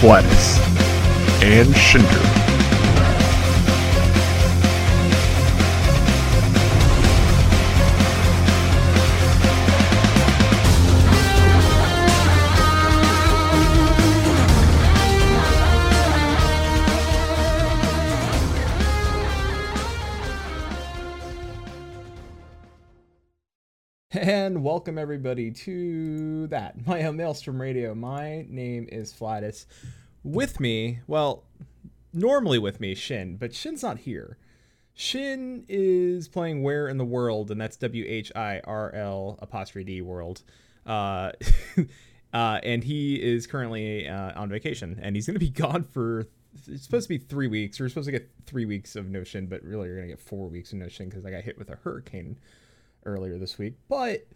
Flatus, and Shinter. Welcome everybody to that, my own Maelstrom Radio. My name is Flatus. With me, well, normally with me, Shin, but Shin's not here. Shin is playing Where in the World, and that's W H I R L apostrophe D World. Uh, uh, and he is currently uh, on vacation, and he's going to be gone for. It's supposed to be three weeks. We're supposed to get three weeks of no Shin, but really, you're going to get four weeks of no Shin because I got hit with a hurricane earlier this week. But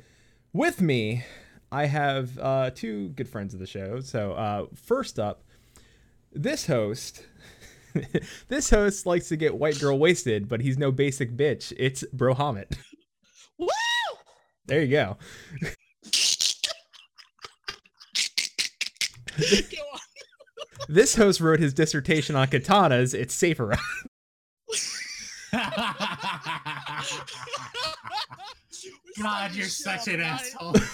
with me, I have uh, two good friends of the show. So uh, first up, this host. this host likes to get white girl wasted, but he's no basic bitch. It's Brohamit. Woo! There you go. Go. This host wrote his dissertation on katanas. It's safer. God, you're such an asshole.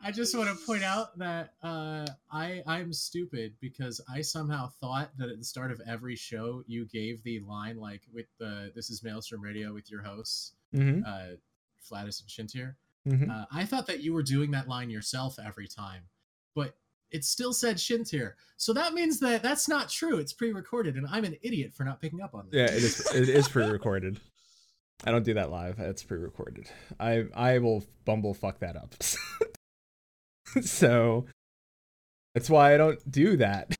I just want to point out that uh, I I'm stupid because I somehow thought that at the start of every show you gave the line like with the "This is Maelstrom Radio" with your hosts, hmm uh, Flatus and Shintir. hmm Uh, I thought that you were doing that line yourself every time, but it still said Shintir. So that means that that's not true. It's pre-recorded, and I'm an idiot for not picking up on that. Yeah, it is. It is pre-recorded. I don't do that live. It's pre-recorded. I I will bumble fuck that up. so that's why I don't do that.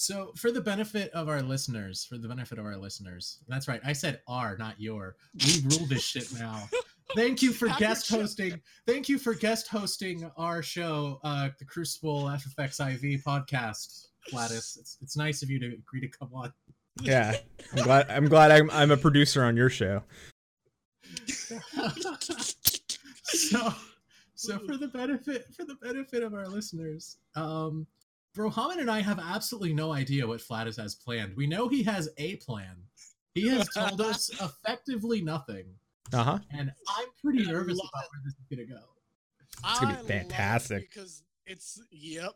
So, for the benefit of our listeners, for the benefit of our listeners, that's right. I said "our," not "your." We rule this shit now. Thank you for Have guest chip. hosting. Thank you for guest hosting our show, uh, the Crucible FFX IV podcast. Gladys, it's, it's nice of you to agree to come on. Yeah, I'm glad. I'm glad I'm I'm a producer on your show. so, so for the benefit for the benefit of our listeners, um, Brohaman and I have absolutely no idea what Flatus has planned. We know he has a plan. He has told us effectively nothing. Uh huh. and I'm pretty nervous about where this is gonna go. It's gonna be I love it fantastic. because it's yep.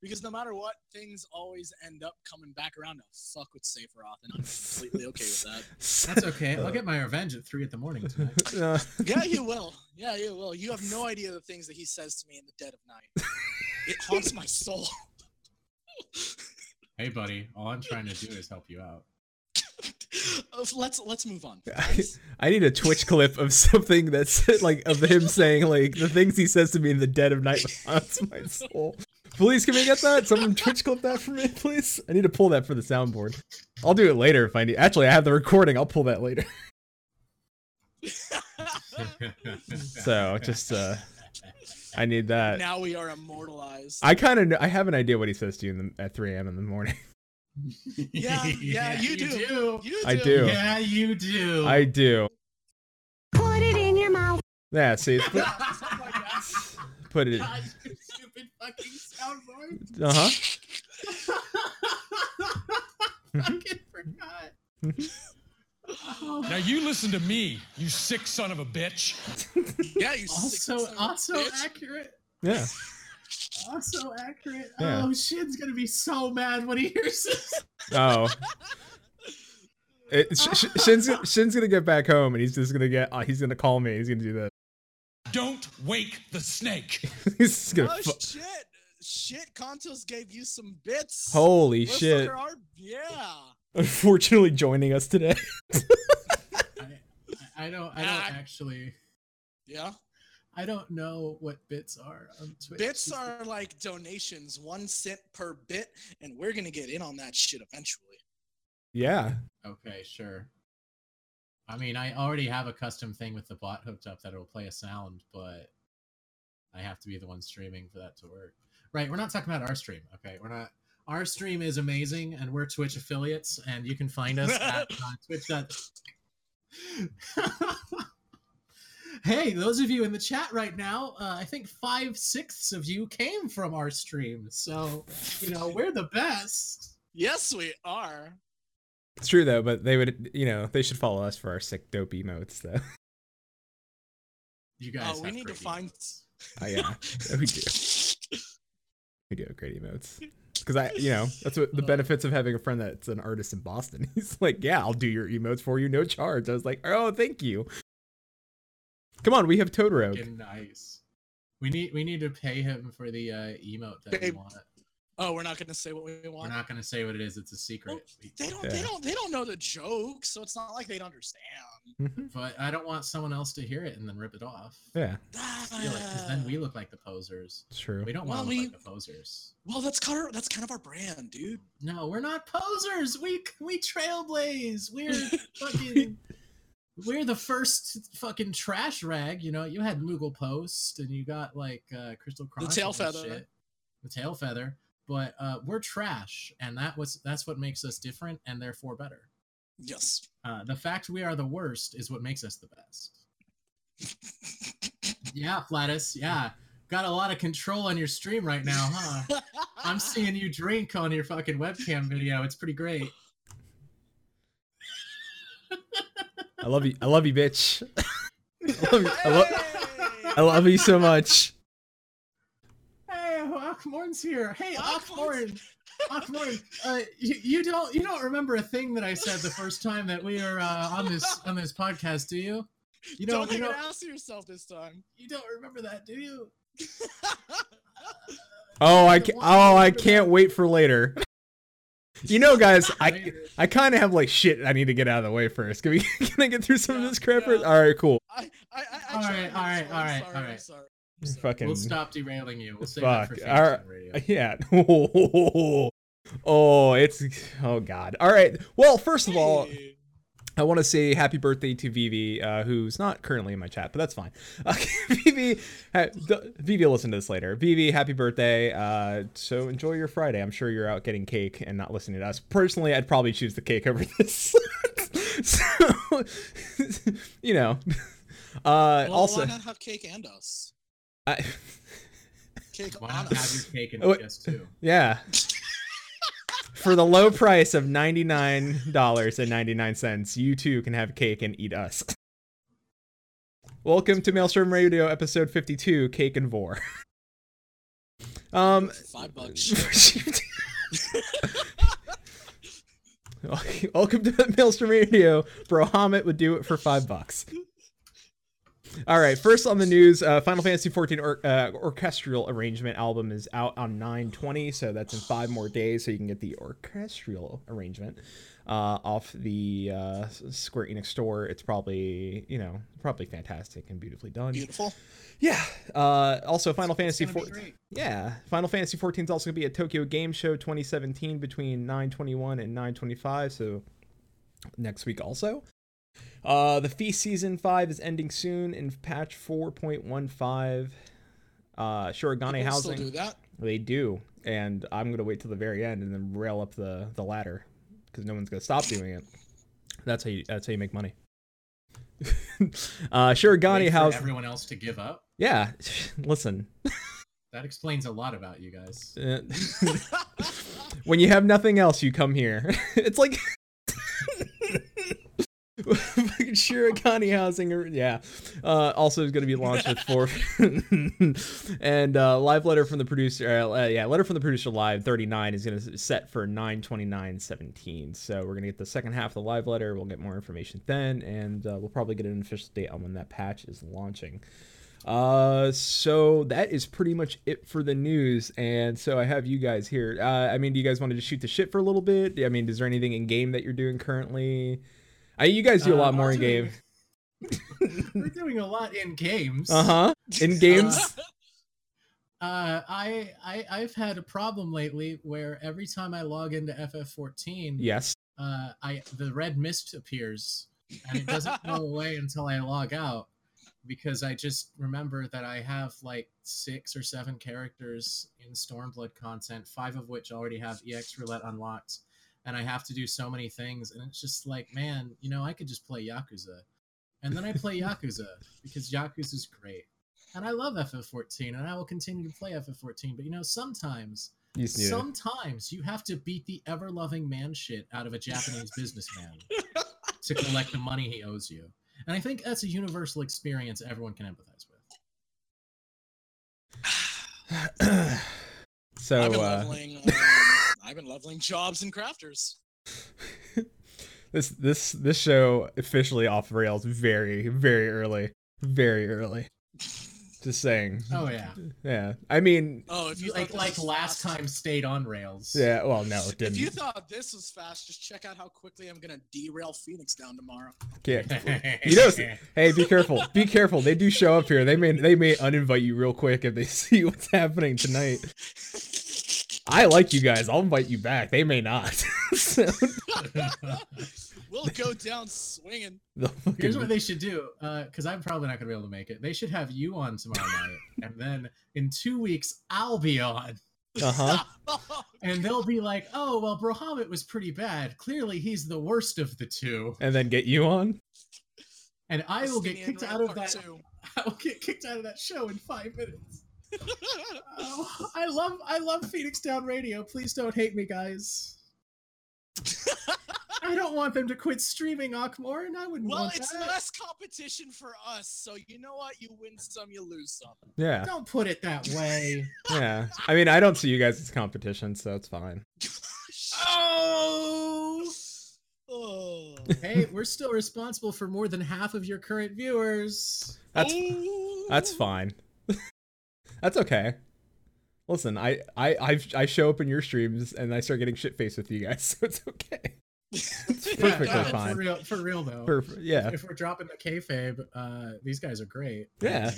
Because no matter what, things always end up coming back around to fuck with Sephiroth, and I'm completely okay with that. That's okay. I'll get my revenge at three in the morning tonight. Uh, Yeah, you will. Yeah, you will. You have no idea the things that he says to me in the dead of night. It haunts my soul. hey, buddy. All I'm trying to do is help you out. Uh, let's let's move on. I, I need a Twitch clip of something that's like of him saying like the things he says to me in the dead of night haunts my soul. Please, can we get that? Someone Twitch clip that for me, please. I need to pull that for the soundboard. I'll do it later if I need. Actually, I have the recording. I'll pull that later. So just uh, I need that. now we are immortalized. I kind of I have an idea what he says to you in the, at 3 a.m. in the morning. Yeah, yeah, you do. do. You I do. Yeah, you do. I do. Put it in your mouth. Yeah, see, put, Something like that. put it. God, you stupid fucking soundboard. Uh huh. fucking forgot. Now you listen to me, you sick son of a bitch. Yeah, you sick also, son of a also bitch. accurate. Yeah. Also accurate. Yeah. Oh, Shin's gonna be so mad when he hears this. Oh. It, Sh- Sh- Shin's, Shin's gonna get back home and he's just gonna get. Uh, he's gonna call me. He's gonna do that. Don't wake the snake. he's just gonna. Oh fu- shit! Shit, Contos gave you some bits. Holy Motherfucker, shit! our- yeah. Unfortunately, joining us today. I, I don't. I don't Ah. actually. Yeah. I don't know what bits are on Twitch. Bits are like donations, one cent per bit, and we're gonna get in on that shit eventually. Yeah. Okay, sure. I mean, I already have a custom thing with the bot hooked up that will play a sound, but I have to be the one streaming for that to work. Right, we're not talking about our stream. Okay, we're not. Our stream is amazing, and we're Twitch affiliates, and you can find us at uh, Twitch. hey, those of you in the chat right now, uh, I think five sixths of you came from our stream. So, you know, we're the best. yes, we are. It's true though, but they would, you know, they should follow us for our sick dope emotes though. You guys, Uh, we need to great find. Oh, yeah. we do. We do have great emotes. Because I, you know, that's what the Uh. benefits of having a friend that's an artist in Boston. He's like, yeah, I'll do your emotes for you, no charge. I was like, oh, thank you. Come on, we have Totoro. Fucking nice. We need we need to pay him for the uh, emote that we Babe, want. Oh, we're not gonna say what we want. We're not gonna say what it is. It's a secret. Well, They don't. Yeah. They don't. They don't know the joke, so it's not like they'd understand. Mhm. But I don't want someone else to hear it and then rip it off. Yeah, I feel like, 'cause then we look like the posers. true. We don't Well, want to look we- like the posers. Well, that's kind of that's kind of our brand, dude. No, we're not posers. We we trailblaze. We're fucking. We're the first fucking trash rag. You know, you had Moogle Post, and you got like uh, Crystal Chronicles. The tail feather. shit. The tail feather. But uh, we're trash, and that was that's what makes us different, and therefore better. Yes. Uh, the fact we are the worst is what makes us the best. Yeah, Flatus. Yeah, got a lot of control on your stream right now, huh? I'm seeing you drink on your fucking webcam video. It's pretty great. I love you. I love you, bitch. I love you, I lo- I love you so much. Hey, Akmorn's here. Hey, Akmorn. Akmorn's- Akmorn, uh, you, you don't you don't remember a thing that I said the first time that we were uh, on this on this podcast, do you? You don't don't you make don't ass of yourself this time. you don't remember that, do you? Oh, I don't ca- want to oh, I can't wait for later. You know, guys, I I kind of have like shit I need to get out of the way first. Can we can I get through some of this crap? first? yeah. All right, cool. I, I, I, I All tried right, to, all I'm right, sorry, all I'm sorry, all I'm right. Sorry. Fucking We'll stop derailing you. We'll save fuck. that for All right. Radio. Yeah. Oh, it's oh god. All right. Well, first of all, I want to say happy birthday to Vivi, uh, who's not currently in my chat, but that's fine. Uh, Vivi, ha- the- Vivi, will listen to this later. Vivi, happy birthday. Uh, so enjoy your Friday. I'm sure you're out getting cake and not listening to us. Personally, I'd probably choose the cake over this. so, you know. Uh, well, also, why not have cake and us? I, Cake Why not have your cake and Oh, wait. us too? yeah. For the low price of $99.99, you too can have cake and eat us. Welcome to Maelstrom Radio episode 52, Cake and Vor. Um Five bucks. Welcome to Maelstrom Radio. Bro Hamid would do it for 5 bucks. All right, first on the news, uh, Final Fantasy XIV or, uh, orchestral arrangement album is out on 920, so that's in five more days. So you can get the orchestral arrangement uh, off the uh, Square Enix store. It's probably you know probably fantastic and beautifully done. Beautiful. Yeah. Uh, also, Final Fantasy It's gonna be 14. Yeah, Final Fantasy 14 is also gonna be at Tokyo Game Show 2017 between 921 and 925. So next week also. Uh, the Feast Season 5 is ending soon in patch 4.15. Uh, Shirogane People Housing. Still do that. They do, and I'm gonna wait till the very end and then rail up the the ladder because no one's gonna stop doing it. That's how you that's how you make money. uh, Housing. everyone else to give up. Yeah, listen. That explains a lot about you guys. When you have nothing else, you come here. it's like Shirogane housing. Yeah. Uh, also is going to be launched with four. and uh, live letter from the producer. Uh, yeah, letter from the producer live 39 is going to set for 92917. So we're going to get the second half of the live letter. We'll get more information then, and uh, we'll probably get an official date on when that patch is launching. Uh, so that is pretty much it for the news. And so I have you guys here. Uh, I mean, do you guys want to just shoot the shit for a little bit? I mean, is there anything in game that you're doing currently? I, you guys do a Uh, lot more in game. We're doing a lot in games. Uh huh. In games. Uh, I, I I've had a problem lately where every time I log into FF14, yes. uh, I the red mist appears and it doesn't go away until I log out because I just remember that I have like six or seven characters in Stormblood content, five of which already have EX roulette unlocked, and I have to do so many things, and it's just like, man, you know, I could just play Yakuza. and then I play Yakuza because Yakuza is great, and I love FF14, and I will continue to play FF14. But you know, sometimes, You just need sometimes you have to beat the ever-loving man shit out of a Japanese businessman to collect the money he owes you, and I think that's a universal experience everyone can empathize with. so I've been uh, leveling. Um, I've been leveling jobs and crafters. this this this show officially off rails very very early, very early. Just saying. Oh yeah, Yeah, I mean, Oh, if you like like last fast- time stayed on rails. yeah. Well, no, it didn't. If you thought this was fast, just check out how quickly I'm gonna derail Phoenix down tomorrow. Can't. You know, hey, be careful. Be careful. They do show up here. They may they may uninvite you real quick if they see what's happening tonight. I like you guys. I'll invite you back. They may not. so, we'll go down swinging. Here's what they should do, because I'm probably not gonna be able to make it. They should have you on tomorrow night, and then in two weeks I'll be on, uh-huh. and they'll be like, "Oh, well, Brohamit was pretty bad. Clearly, he's the worst of the two. And then get you on. And I will get kicked out of that. Two. I will get kicked out of that show in five minutes. Oh, I love, I love Phoenix Down Radio. Please don't hate me, guys. I don't want them to quit streaming Akmor, and I wouldn't well, want it's that. less competition for us, so you know what? You win some, you lose some. Yeah. Don't put it that way. Yeah. I mean, I don't see you guys as competition, so it's fine. Oh. Oh. hey, we're still responsible for more than half of your current viewers. That's Ooh. that's fine. That's okay. Listen, I I I've, I show up in your streams and I start getting shit faced with you guys, so it's okay. It's perfectly Yeah, fine. For real, for real though. Perf- yeah. If we're dropping the kayfabe, uh, these guys are great. Yeah.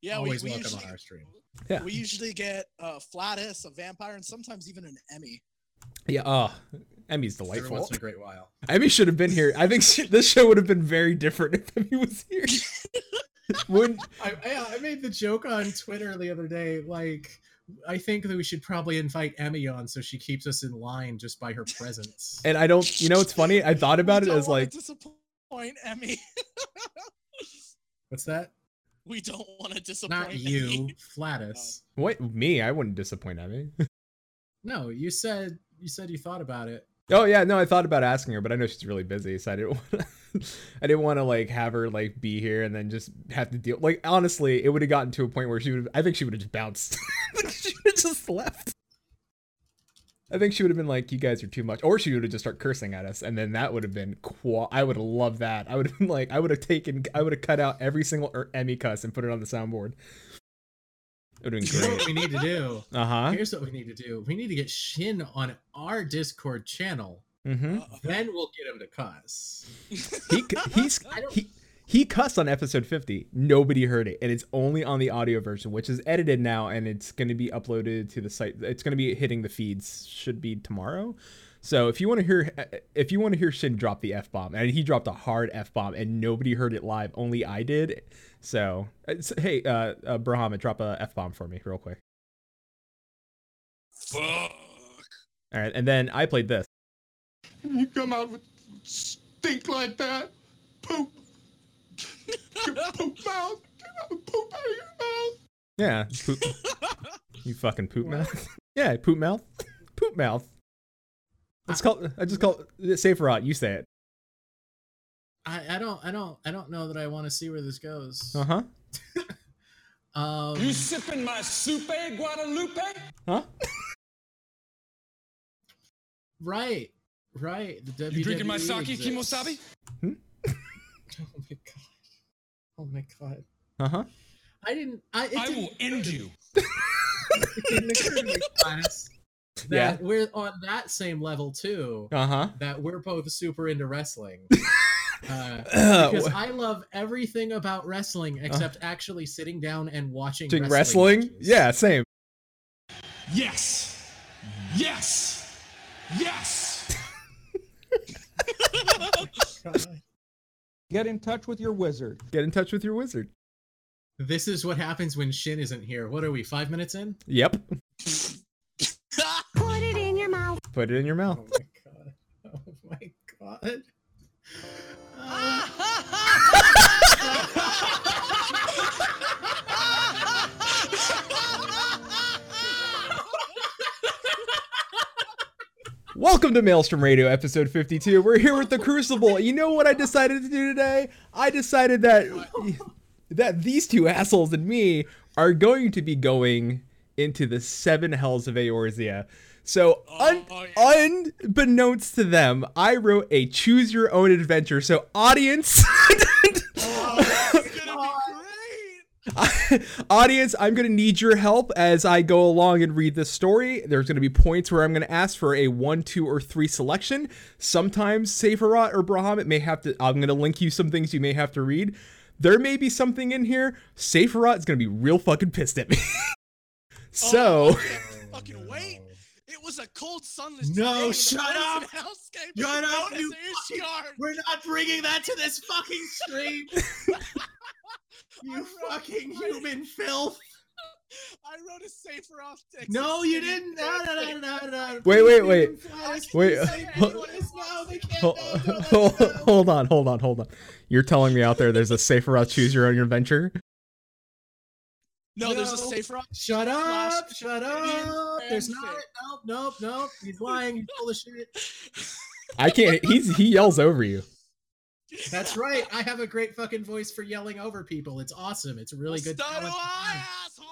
Yeah, always we, we welcome usually, on our stream. Yeah. We usually get uh, Flatus, a vampire, and sometimes even an Emmy. Yeah. Oh, Emmy's Every delightful. once in a great while. Emmy should have been here. I think she, this show would have been very different if Emmy was here. Wouldn't I, I, I made the joke on Twitter the other day. Like, I think that we should probably invite Emmy on so she keeps us in line just by her presence. and I don't. You know, it's funny. I thought about we it don't as wanna like, disappoint Emmy. What's that? we don't want to disappoint. Not you, Emmy. Flatus. what me? I wouldn't disappoint Emmy. No, you said you said you thought about it. Oh yeah, no, I thought about asking her, but I know she's really busy, so I didn't want to. I didn't want to like have her like be here and then just have to deal. Like honestly, it would have gotten to a point where she would. I think she would have just bounced. she would have just left. I think she would have been like, "You guys are too much," or she would have just start cursing at us, and then that would have been. Qua- I would have loved that. I would have been like, I would have taken, I would have cut out every single er- Emmy cuss and put it on the soundboard. It would have been what we need to do? Uh huh. Here's what we need to do. We need to get Shin on our Discord channel. Mm-hmm. Uh-oh. Then we'll get him to cuss. he he's he he cussed on episode 50 nobody heard it and it's only on the audio version which is edited now and it's going to be uploaded to the site it's going to be hitting the feeds should be tomorrow so if you want to hear if you want to hear shin drop the f-bomb and he dropped a hard f-bomb and nobody heard it live only i did so hey uh, uh Brahma, drop a f-bomb for me real quick Fuck. all right and then i played this You come out with stink like that? Poop. Your poop mouth. Come out with poop out of your mouth. yeah poop. you fucking poop mouth yeah poop mouth poop mouth it's called i just call it Sephiroth. you say it I, I don't I don't I don't know that I want to see where this goes. uh-huh Um, You sipping my soupe, Guadalupe? huh right, right. The You drinking my WWE sake, exists. Kimosabi? Oh my god. Oh my god. uh-huh I didn't. I, it I didn't will end you. It didn't occur to me, class, Yeah. we're on that same level too. uh-huh That we're both super into wrestling. Uh, Uh, because I love everything about wrestling except actually sitting down and watching Watching wrestling. wrestling? Yeah, same. Yes. Yes. Yes. God. Get in touch with your wizard. Get in touch with your wizard. This is what happens when Shin isn't here. What are we? Five minutes in? Yep. Put it in your mouth. Put it in your mouth. Oh my god. Oh my god. Welcome to Maelstrom Radio, episode 52. We're here with the Crucible. You know what I decided to do today? I decided that that these two assholes and me are going to be going into the seven hells of Eorzea. So, un- Oh, yeah. unbeknownst to them, I wrote a choose your own adventure. So, audience, Oh, it's gonna be great. audience, I'm going to need your help as I go along and read this story. There's going to be points where I'm going to ask for a one, two, or three selection. Sometimes Sephiroth or Bahamut may have to, I'm going to link you some things you may have to read. There may be something in here. Sephiroth is going to be real fucking pissed at me. Oh, so, Oh, I can't fucking wait. It was a cold, sunless No, day in the shut up. hellscape Shut up, you as Ishgard. We're not bringing that to this fucking stream. You fucking I- human filth. I wrote a safer off text. No, you didn't. No, no, no, no, no. Wait, wait, wait. Wait, Wait, No, they can't. hold, on, hold on, hold on. You're telling me out there there's a Sephiroth choose your own adventure? No, there's a safer off. Shut up! Shut up! There's not. fanfic. Nope, nope, nope. He's lying. He's full of shit. I can't. He's he yells over you. That's right. I have a great fucking voice for yelling over people. It's awesome. It's a really good. So. I, asshole.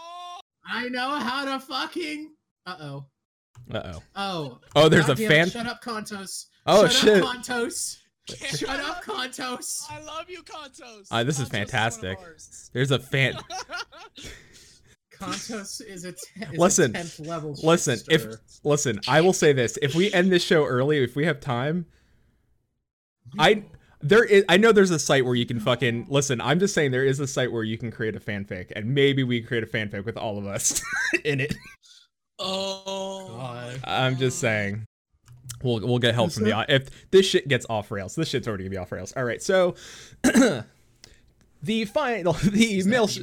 I know how to fucking. Uh oh. Uh oh. Oh. Oh, there's a fan. it, Shut up, Contos. Oh, shut shit. Up, Contos. Shut up, Contos. I love you, Contos. Ah, this is Contos one fantastic. ours. There's a fan. Contos is a, te- is Listen, a 10th level. Listen, if listen, I will say this: if we end this show early, if we have time, I there is. I know there's a site where you can fucking listen. I'm just saying there is a site where you can create a fanfic, and maybe we create a fanfic with all of us in it. Oh. God. I'm just saying. We'll we'll get help from the au- if this shit gets off rails. This shit's already gonna be off rails. All right, so the final the mail. Sh-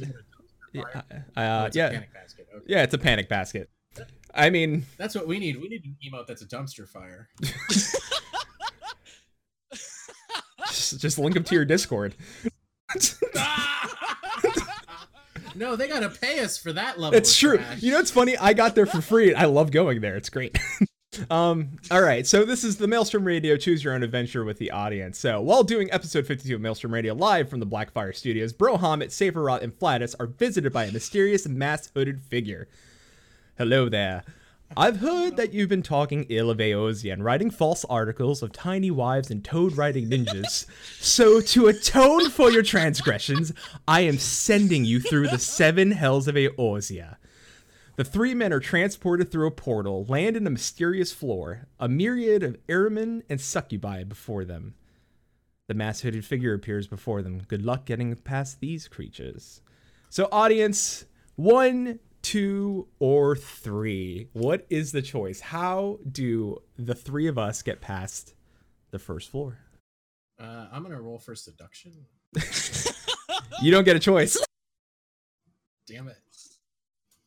yeah, uh, Oh, it's a yeah, panic basket. Okay. yeah, it's a panic basket. I mean, That's what we need. We need an emote that's a dumpster fire. just, just link them to your Discord. No, they gotta pay us for that level. It's true. trash. You know, it's funny. I got there for free. I love going there. It's great. um. All right. So this is the Maelstrom Radio Choose Your Own Adventure with the audience. So while doing episode 52 of Maelstrom Radio live from the Blackfire Studios, Brohamet, Sephiroth, and Flatus are visited by a mysterious masked hooded figure. Hello there. I've heard that you've been talking ill of Eorzea and writing false articles of tiny wives and toad riding ninjas. so, to atone for your transgressions, I am sending you through the seven hells of Eorzea. The three men are transported through a portal, land in a mysterious floor, a myriad of airmen and succubi before them. The mass hooded figure appears before them. Good luck getting past these creatures. So, audience, one, two, or three. What is the choice? How do the three of us get past the first floor? Uh, I'm gonna roll for seduction. You don't get a choice. Damn it!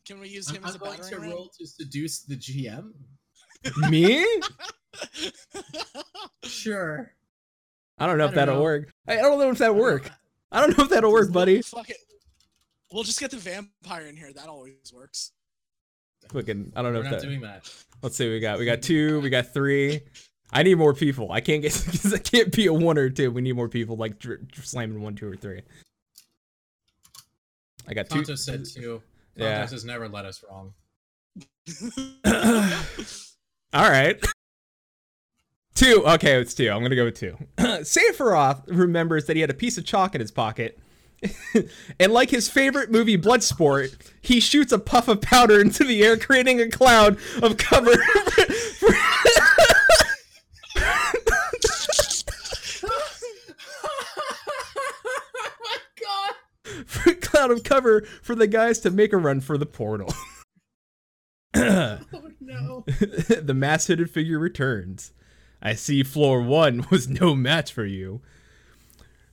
Can we use him I'm as a going to ram? roll to seduce the GM. Me? Sure. I don't know I if don't that'll know. work. I I don't know if that'll work. I don't know if that'll work, buddy. Fuck it. We'll just get the vampire in here. That always works. Fucking, I don't know We're if not that. doing that. Let's see. We got we got two. We got three. I need more people. I can't get because I can't be a one or two. We need more people like dr- dr- slamming one, two, or three. I got two. Tonto said two. Tonto Yeah. has never let us wrong. All right. Two. Okay, it's two. I'm gonna go with two. Sephiroth remembers that he had a piece of chalk in his pocket. and like his favorite movie Bloodsport, he shoots a puff of powder into the air, creating a cloud of cover for, oh my god! for cloud of cover for the guys to make a run for the portal. Oh no! the mass hooded figure returns. I see floor one was no match for you.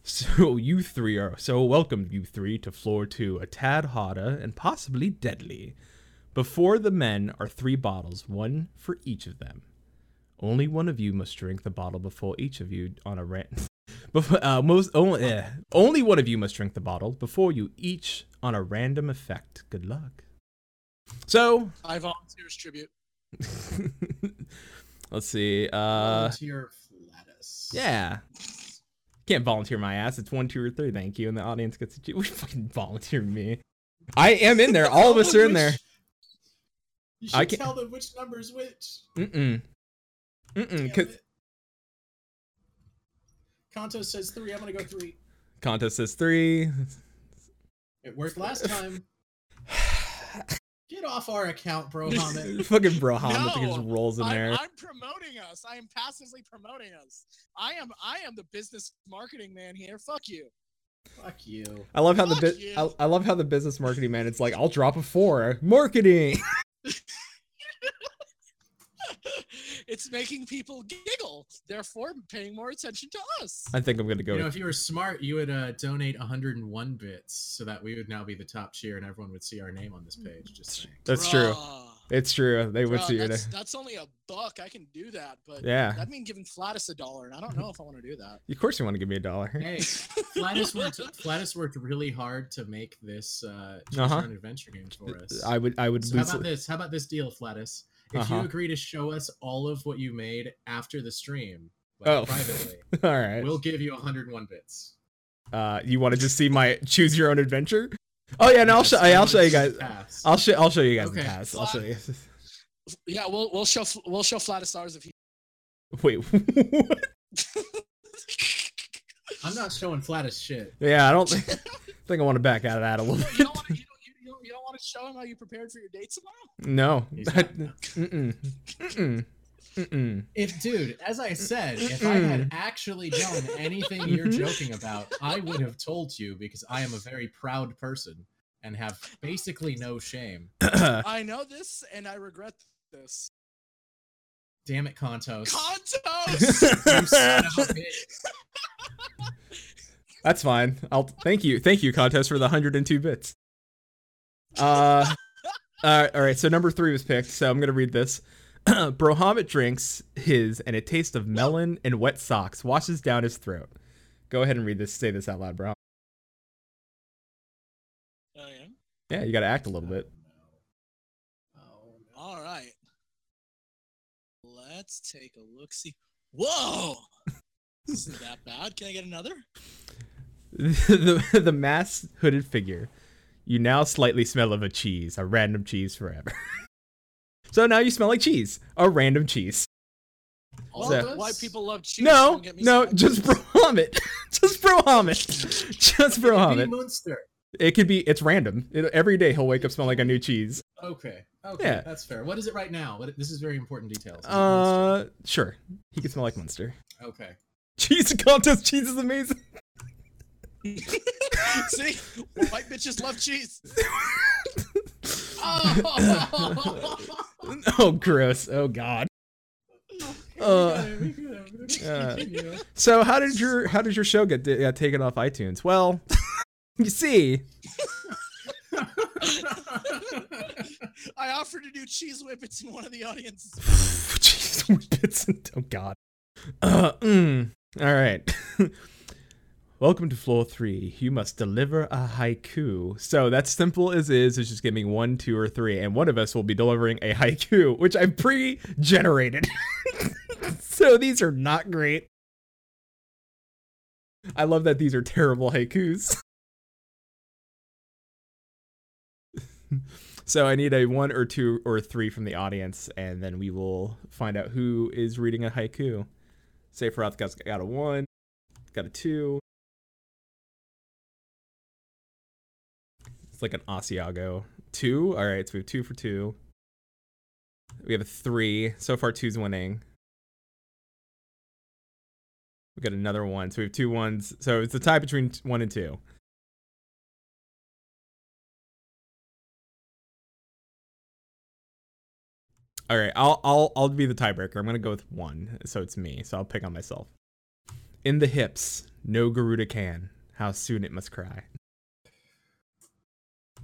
So you three are so welcome, you three, to floor two, a tad hotter and possibly deadly. Before the men are three bottles, one for each of them. Only one of you must drink the bottle before each of you on a ran. Before, uh, most only, eh, only one of you must drink the bottle before you each on a random effect. Good luck. So I volunteer as tribute. Let's see. Uh, Volunteer Flatus. yeah. Can't volunteer my ass. It's one, two, or three. Thank you, and the audience gets to choose. We fucking volunteer me. I am in there. All of us are in there. You I should can't- tell them which number's which. Mm-mm. Mm-mm. 'cause-. Contos says three. I'm gonna go three. Contos says three. It worked last time. Get off our account, bro, Fucking bro, Hamid No, just rolls in I'm, there. I'm promoting us. I am passively promoting us. I am I am the business marketing man here. Fuck you. Fuck you. I love how the Fuck bit. you. I, I love how the business marketing man. It's like I'll drop a four. Marketing. it's making people giggle, therefore paying more attention to us. I think I'm gonna go. You know, if you were smart, you would uh, donate 101 bits so that we would now be the top cheer and everyone would see our name on this page. Just saying. That's true. Bruh. It's true. They would Bruh, see your name. that's only a buck. I can do that, but Yeah. that'd mean giving Flatus a dollar, and I don't know if I want to do that. Of course, you want to give me a dollar. Hey, Flatus worked, Flatus worked really hard to make this uh, Uh-huh. adventure game for us. I would. I would So how about this? How about this deal, Flatus? If Uh-huh. you agree to show us all of what you made after the stream, like Oh. privately, All right. we'll give you 101 bits. Uh, you want to just see my choose your own adventure? Oh yeah, no, I'll show. I I'll show you guys. the paths. I'll show. I'll show you guys the Okay. pass. I'll show you. Yeah, we'll we'll show we'll show Flatus ours if he. Wait. what? I'm not showing Flatus shit. Yeah, I don't think. think I want to back out of that a little bit. Want to show him how you prepared for your date tomorrow. No. Not- Mm-mm. Mm-mm. Mm-mm. If, dude, as I said, if I had actually done anything you're mm-hmm. joking about, I would have told you because I am a very proud person and have basically no shame. I know this, and I regret this. Damn it, Contos. Contos. You son of a bitch. That's fine. I'll thank you. Thank you, Contos for the 102 bits. Uh, uh all right, so number 3 was picked, so I'm going to read this. Brohamit drinks his and a taste of melon and wet socks washes down his throat. Go ahead and read this. Say this out loud, bro. oh yeah. Yeah, you got to act a little bit. All right. Let's take a look. See. Whoa. This isn't that bad. Can I get another? the the mass hooded figure. You now slightly smell of a cheese, a random cheese forever. so now you smell like cheese, a random cheese. All So- why people love cheese. no, don't get me no, just just Brohamit. just could be Brohamit. Munster. It could be, it's random. It, every day he'll wake up smelling like a new cheese. Okay. Okay. Yeah. That's fair. What is it right now? What, this is very important details. Uh, sure. He can smell like Munster. Munster? Okay. Cheese contest. Cheese is amazing. See, white bitches love cheese. oh, gross. Oh, God. Uh, uh, So how did your how did your show get uh, taken off iTunes? Well, you see, I offered to do cheese whippets in one of the audiences. cheese whippets oh god. Uh, mm, all right. Welcome to floor three. You must deliver a haiku. So that's simple as is. It's just giving one, two, or three, and one of us will be delivering a haiku, which I pre-generated. so these are not great. I love that these are terrible haikus. so I need a one or two or three from the audience, and then we will find out who is reading a haiku. Say for got got a one, got a two. Like an Asiago. Two? Alright, so we have two for two. We have a three. So far two's winning. We got another one. So we have two ones. So it's a tie between one and two. All right, I'll I'll I'll be the tiebreaker. I'm gonna go with one, so it's me. So I'll pick on myself. In the hips, no Garuda can. How soon it must cry.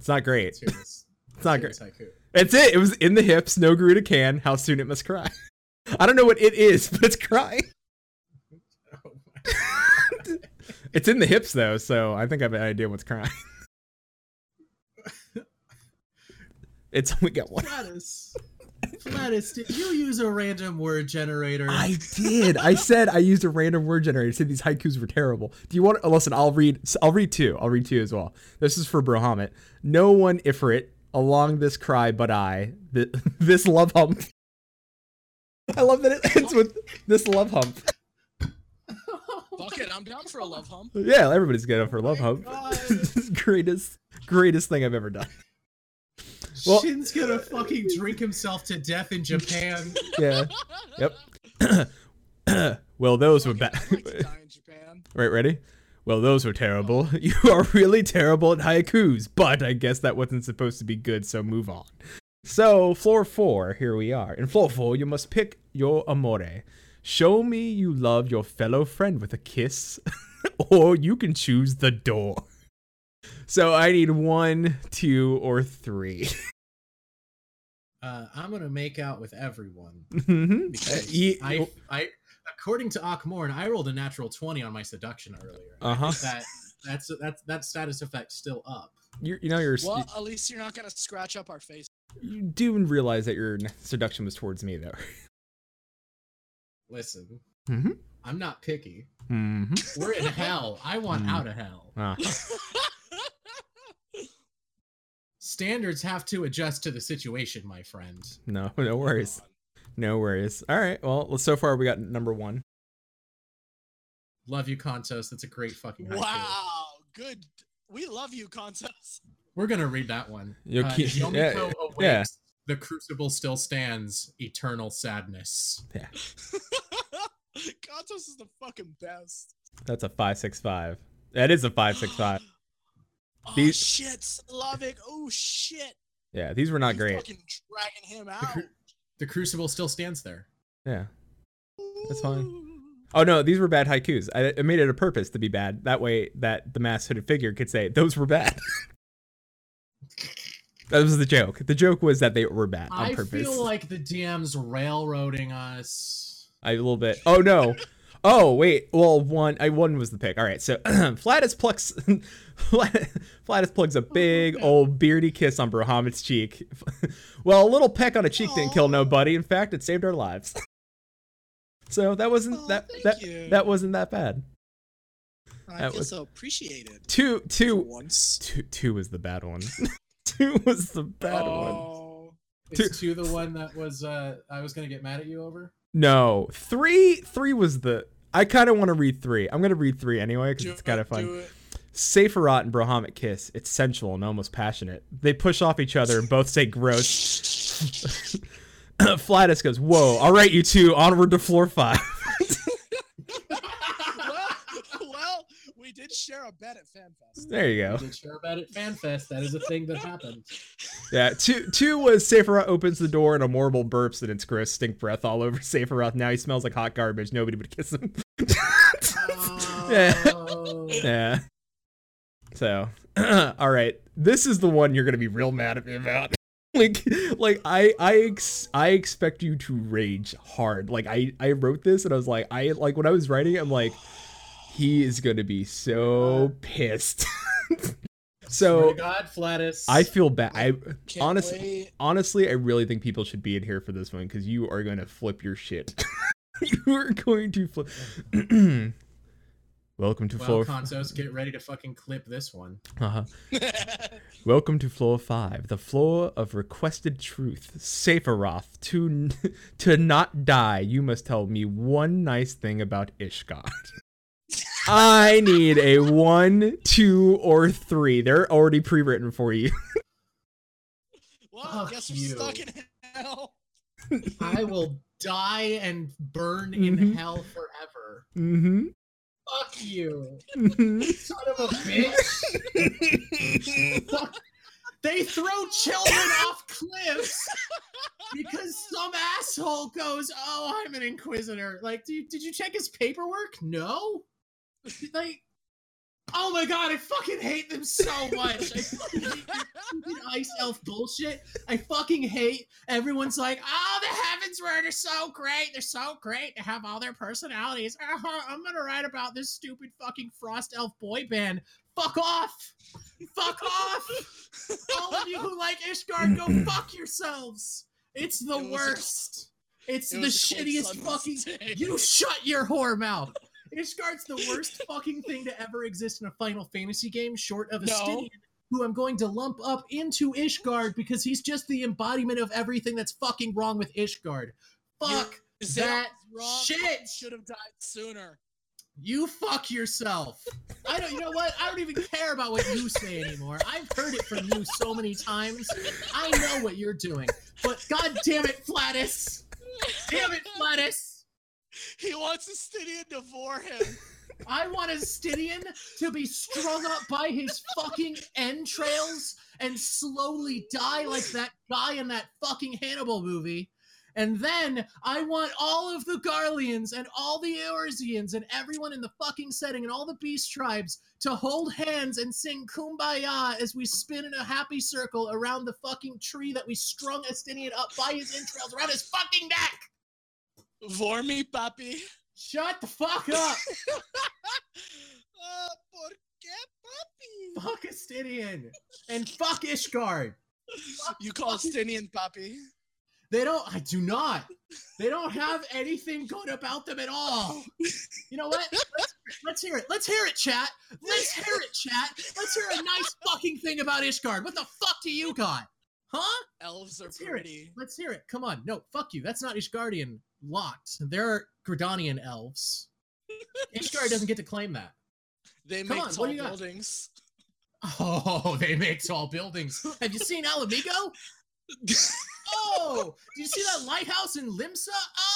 It's not great. This. It's not great. haiku. It's it. It was in the hips, no Garuda can. How soon it must cry. I don't know what it is, but it's crying. Oh It's in the hips though, so I think I have an idea what's crying. It's we got one. Gladys, did you use a random word generator? I did. I said I used a random word generator. I said these haikus were terrible. Do you want? to Listen, I'll read. I'll read two. I'll read two as well. This is for Brohamet. No one ifrit along this cry, but I. Th- this love hump. I love that it ends with this love hump. Fuck it, I'm down for a love hump. Yeah, everybody's good for a love oh hump. God. this is greatest, greatest thing I've ever done. Well- Shin's gonna fucking drink himself to death in Japan. Yeah. Yep. well, those were bad. it, I'd like to die in Japan. Right, ready? Well, those were terrible. You are really terrible at haikus, but I guess that wasn't supposed to be good, so move on. So, floor four, here we are. In floor four, you must pick your amore. Show me you love your fellow friend with a kiss, or you can choose the door. So, I need one, two, or three. Uh, I'm gonna make out with everyone. Mhm. Because Ye- I, I, according to Akmorn, I rolled a natural twenty on my seduction earlier. Uh-huh. That that's that's that status effect still up. you you know, you're, Well, at least you're not gonna scratch up our face. you do realize that your seduction was towards me, though. Listen, Mhm. I'm not picky. Mm-hmm. We're in hell. I want Mm. out of hell. Ah. Standards have to adjust to the situation, my friend. No, no worries. No worries. All right. Well, so far we got number one. Love you, Contos. That's a great fucking haiku. wow, good. We love you, Contos. We're gonna read that one. You'll Uh, keep- Yomiko yeah, awakes. yeah. The crucible still stands. Eternal sadness. Yeah, Contos is the fucking best. that's a five six five. That is a five six five. Oh These- shit, Slavic. Oh shit. Yeah, these were not You great. Fucking dragging him The, out. cru- the crucible still stands there. Yeah. that's fine. Oh no, these were bad haikus. I, I made it a purpose to be bad. That way, that the mass hooded figure could say those were bad. that was the joke. The joke was that they were bad on I purpose. I feel like the DM's railroading us. I a little bit. Oh no. Oh wait. Well, one. I one was the pick. All right. So Flatus plucks. Flatus plugs a big old beardy kiss on Brohamet's cheek. well, a little peck on a cheek didn't kill nobody. In fact, it saved our lives. so that wasn't Oh, that that you. that wasn't that bad. I that feel was- so appreciated. Two two once. two two was the bad one. two was the bad one. oh. Is two the one that was uh I was gonna get mad at you over? No, three three was the. I kind of want to read three. I'm gonna read three anyway because it's kind of fun. Sephiroth and Brohamet kiss. It's sensual and almost passionate. They push off each other and both say gross. Flatus goes, Whoa, all right, you two, onward to floor five. well, well, we did share a bed at FanFest. there you go. We did share about it FanFest. That is a thing that happened. Yeah, two two was Sephiroth opens the door and a mortal burps and it's gross stink breath all over Sephiroth. Now he smells like hot garbage. Nobody would kiss him. Yeah. Oh. yeah. So, all right, this is the one you're gonna be real mad at me about. like, like I, I, ex- I expect you to rage hard. Like, I, I wrote this and I was like, I like when I was writing, it, I'm like, he is gonna be so pissed. So to God, Flatus. I feel bad. I Can't honestly, wait. honestly, I really think people should be in here for this one because you are going to flip your shit. you are going to flip. Welcome to well, floor. Contos, get ready to fucking clip this one. Uh-huh. Welcome to floor five, the floor of requested truth. Sephiroth, to n- to not die, you must tell me one nice thing about Ishgard. I need a one, two, or three. They're already pre-written for you. well, Fuck guess we're you. stuck in hell. I will die and burn in Mhm. hell forever. mm-hmm. Fuck you, mm-hmm. son of a bitch. Fuck. They throw children off cliffs because some asshole goes, "Oh, I'm an inquisitor." Like, did you, did you check his paperwork? No. Like, oh my god, I fucking hate them so much. I fucking hate this stupid ice elf bullshit. I fucking hate everyone's like, "Oh, the Heavensward are so great. They're so great to have all their personalities." Uh-huh, I'm gonna write about this stupid fucking frost elf boy band. Fuck off. Fuck off. All of you who like Ishgard, go fuck yourselves. It's the It was a- worst. It's it the was a cold shittiest sunless fucking. day. You shut your whore mouth. Ishgard's the worst fucking thing to ever exist in a Final Fantasy game, short of a No. who I'm going to lump up into Ishgard because he's just the embodiment of everything that's fucking wrong with Ishgard. Fuck You say that wrong, shit. Should have died sooner. You fuck yourself. I don't. You know what? I don't even care about what you say anymore. I've heard it from you so many times. I know what you're doing. But god damn it, Flatus! Damn it, Flatus! He wants Estinien to vor him. I want Estinien to be strung up by his fucking entrails and slowly die like that guy in that fucking Hannibal movie. And then I want all of the Garleans and all the Eorzeans and everyone in the fucking setting and all the beast tribes to hold hands and sing Kumbaya as we spin in a happy circle around the fucking tree that we strung Estinien up by his entrails around his fucking neck. Vor me, papi. Shut the fuck up. Uh, ¿Por qué, papi? fuck Estinien. And fuck Ishgard. You call Stinian papi. They don't. I do not. They don't have anything good about them at all. You know what? Let's, let's hear it. Let's hear it, chat. Let's hear it, chat. Let's hear a nice fucking thing about Ishgard. What the fuck do you got? Huh? Elves are Let's hear it. pretty. Let's hear it. Come on. No, fuck you. That's not Ishgardian locked. They're Gridanian elves. Ishgard doesn't get to claim that. They Come make on, tall buildings. Oh, they make tall buildings. Have you seen Ala Mhigo? Oh, do you see that lighthouse in Limsa?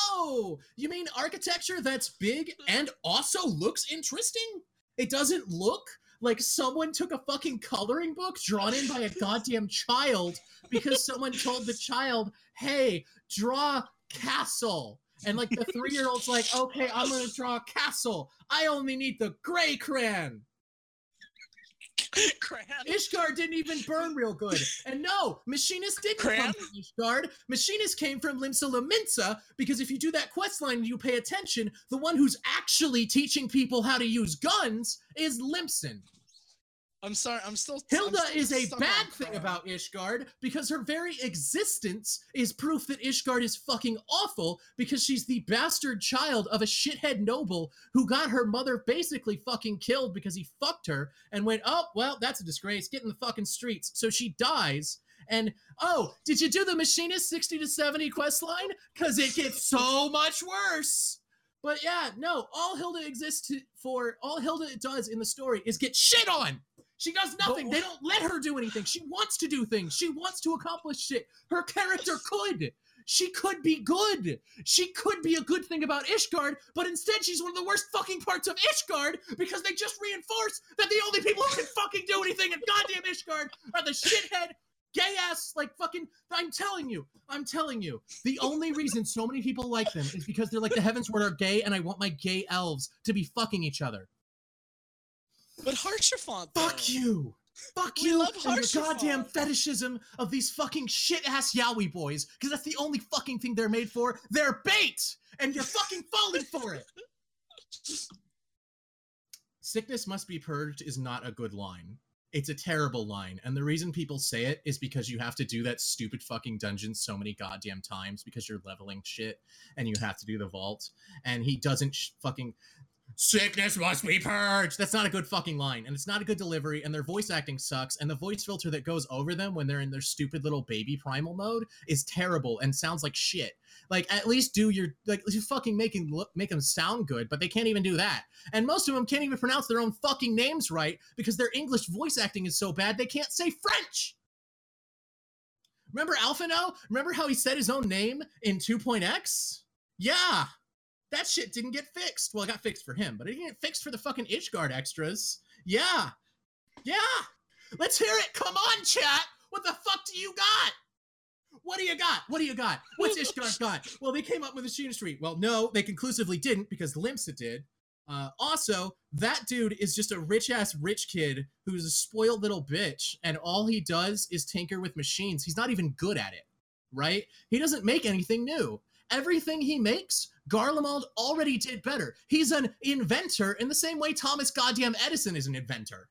Oh, you mean architecture that's big and also looks interesting? It doesn't look like someone took a fucking coloring book drawn in by a goddamn child because someone told the child, hey, draw castle. And like the three year old's like, okay, I'm gonna draw a castle. I only need the gray crayon. Cran. Ishgard didn't even burn real good. And no, Machinist didn't Cran? come from Ishgard. Machinist came from Limsa Lominsa because if you do that quest line and you pay attention, the one who's actually teaching people how to use guns is Limson. I'm sorry. I'm still. Hilda I'm still is a bad thing about Ishgard because her very existence is proof that Ishgard is fucking awful because she's the bastard child of a shithead noble who got her mother basically fucking killed because he fucked her and went, oh, well, that's a disgrace. Get in the fucking streets. So she dies. And oh, did you do the Machinist 60 to 70 quest line? Because it gets so much worse. But yeah, no, all Hilda exists to, for, all Hilda does in the story is get shit on. She does nothing. They don't let her do anything. She wants to do things. She wants to accomplish shit. Her character could. She could be good. She could be a good thing about Ishgard, but instead she's one of the worst fucking parts of Ishgard because they just reinforce that the only people who can fucking do anything in goddamn Ishgard are the shithead, gay ass, like fucking. I'm telling you, I'm telling you, the only reason so many people like them is because they're like the Heavens' Ward are gay, and I want my gay elves to be fucking each other. But Haurchefant. Fuck you. Fuck We you love and your goddamn fetishism of these fucking shit ass yaoi boys, because that's the only fucking thing they're made for. They're bait, and you're fucking falling for it. Sickness must be purged is not a good line. It's a terrible line, and the reason people say it is because you have to do that stupid fucking dungeon so many goddamn times because you're leveling shit, and you have to do the vault, and he doesn't sh- fucking sickness must be purged. That's not a good fucking line, and it's not a good delivery, and their voice acting sucks, and the voice filter that goes over them when they're in their stupid little baby primal mode is terrible and sounds like shit. Like at least do your like you fucking making look make them sound good, but they can't even do that. And most of them can't even pronounce their own fucking names right because their English voice acting is so bad they can't say French. Remember Alphinaud? Remember how he said his own name in 2.x? Yeah. That shit didn't get fixed. Well, it got fixed for him, but it didn't get fixed for the fucking Ishgard extras. Yeah. Yeah. Let's hear it. Come on, chat. What the fuck do you got? What do you got? What do you got? What's Ishgard got? Well, they came up with a Street. Well, no, they conclusively didn't because Limsa did. Uh, also, that dude is just a rich ass rich kid who's a spoiled little bitch, and all he does is tinker with machines. He's not even good at it, right? He doesn't make anything new. Everything he makes, Garlemald already did better. He's an inventor in the same way Thomas goddamn Edison is an inventor.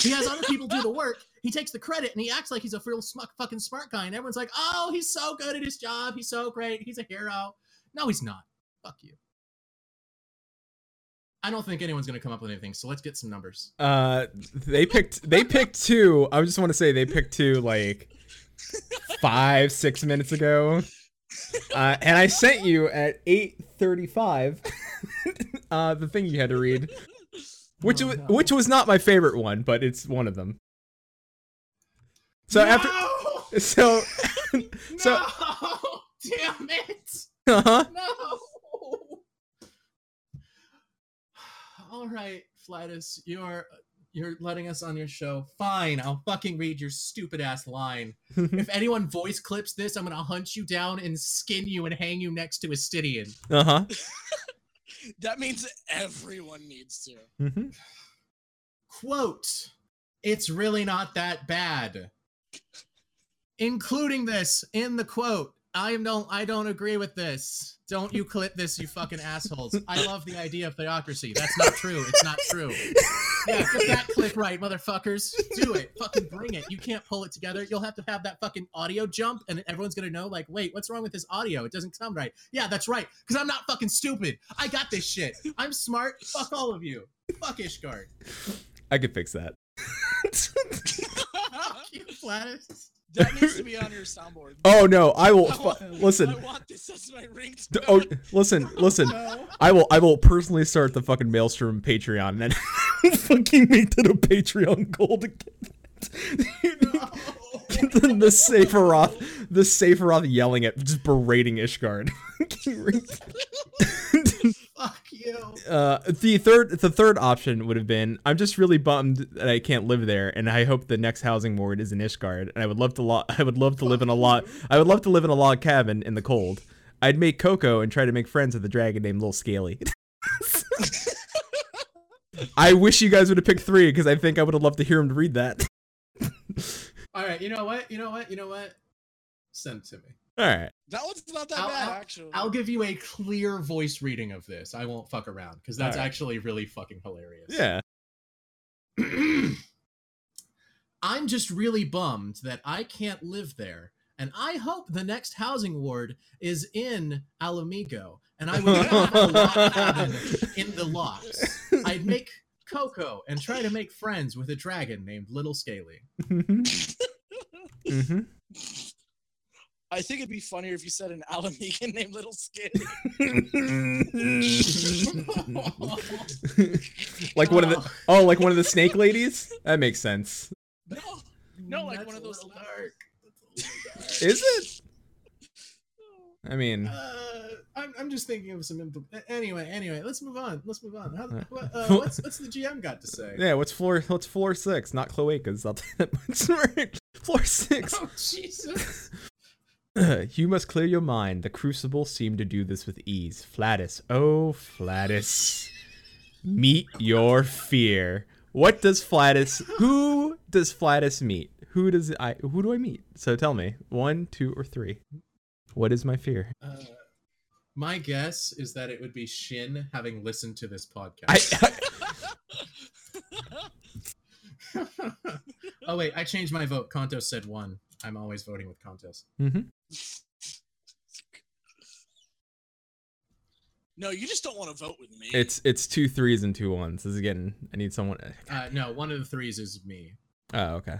He has other people do the work. He takes the credit and he acts like he's a real smuck, fucking smart guy. And everyone's like, "Oh, he's so good at his job. He's so great. He's a hero." No, he's not. Fuck you. I don't think anyone's gonna come up with anything. So let's get some numbers. Uh, they picked they picked two. I just want to say they picked two like five six minutes ago. Uh, and I sent you at eight thirty five. uh, the thing you had to read, which Oh, was, no. which was not my favorite one, but it's one of them. So after no! so so no! Damn it! uh-huh. No. All right, Flatus, you're you're letting us on your show. Fine, I'll fucking read your stupid ass line. if anyone voice clips this, I'm gonna hunt you down and skin you and hang you next to a Stydian. uh-huh. That means everyone needs to. hmm Quote: It's really not that bad. Including this in the quote. I don't I don't agree with this. Don't you clip this, you fucking assholes. I love the idea of theocracy. That's not true. It's not true. Yeah, get that clip right, motherfuckers. Do it. Fucking bring it. You can't pull it together. You'll have to have that fucking audio jump, and everyone's gonna know, like, wait, what's wrong with this audio? It doesn't sound right. Yeah, that's right. Because I'm not fucking stupid. I got this shit. I'm smart. Fuck all of you. Fuck Ishgard. I could fix that. Fuck You Flatus. That needs to be on your soundboard. Oh no, I will I want, listen. I want this as my ringtone. Oh, listen, listen. I will, I will personally start the fucking Maelstrom Patreon and then fucking make that a Patreon goal to get that. Get the, the Sephiroth, the Sephiroth yelling at, just berating Ishgard. Fuck. Uh, the third, the third option would have been, I'm just really bummed that I can't live there, and I hope the next housing ward is in Ishgard, and I would love to, lo- I would love to live in a lot, I would love to live in a log cabin in the cold. I'd make Coco and try to make friends with a dragon named Little Scaly. I wish you guys would have picked three because I think I would have loved to hear him read that. All right, you know what? You know what? You know what? Send it to me. All right. That one's not that I'll- bad, I'll- actually. I'll give you a clear voice reading of this. I won't fuck around because that's All right. actually really fucking hilarious. Yeah. I'm just really bummed that I can't live there. And I hope the next housing ward is in Ala Mhigo. And I would have a log cabin in the locks. I'd make Coco and try to make friends with a dragon named Little Scaly. hmm I think it'd be funnier if you said an Ala Mhigan named Little Skin. like one of the oh, like one of the snake ladies. That makes sense. No, no, like That's one of those. little dark. That's a little dark. Is it? I mean, Uh, I'm, I'm just thinking of some. Impl- anyway, anyway, let's move on. Let's move on. How, Uh, what, uh, what's what's the GM got to say? yeah. What's floor? What's floor six? Not cloacas. I'll tell you that much. Right. Floor six. Oh Jesus! you must clear your mind. The crucible seemed to do this with ease. Flatus, oh Flatus, meet your fear. What does Flatus? Who does Flatus meet? Who does I? Who do I meet? So tell me, one, two, or three. What is my fear? Uh, my guess is that it would be Shin having listened to this podcast. I, oh wait, I changed my vote. Contos said one. I'm always voting with Contos. hmm No, you just don't want to vote with me. It's it's two threes and two ones. This is getting. I need someone. Uh, no, one of the threes is me. Oh, okay.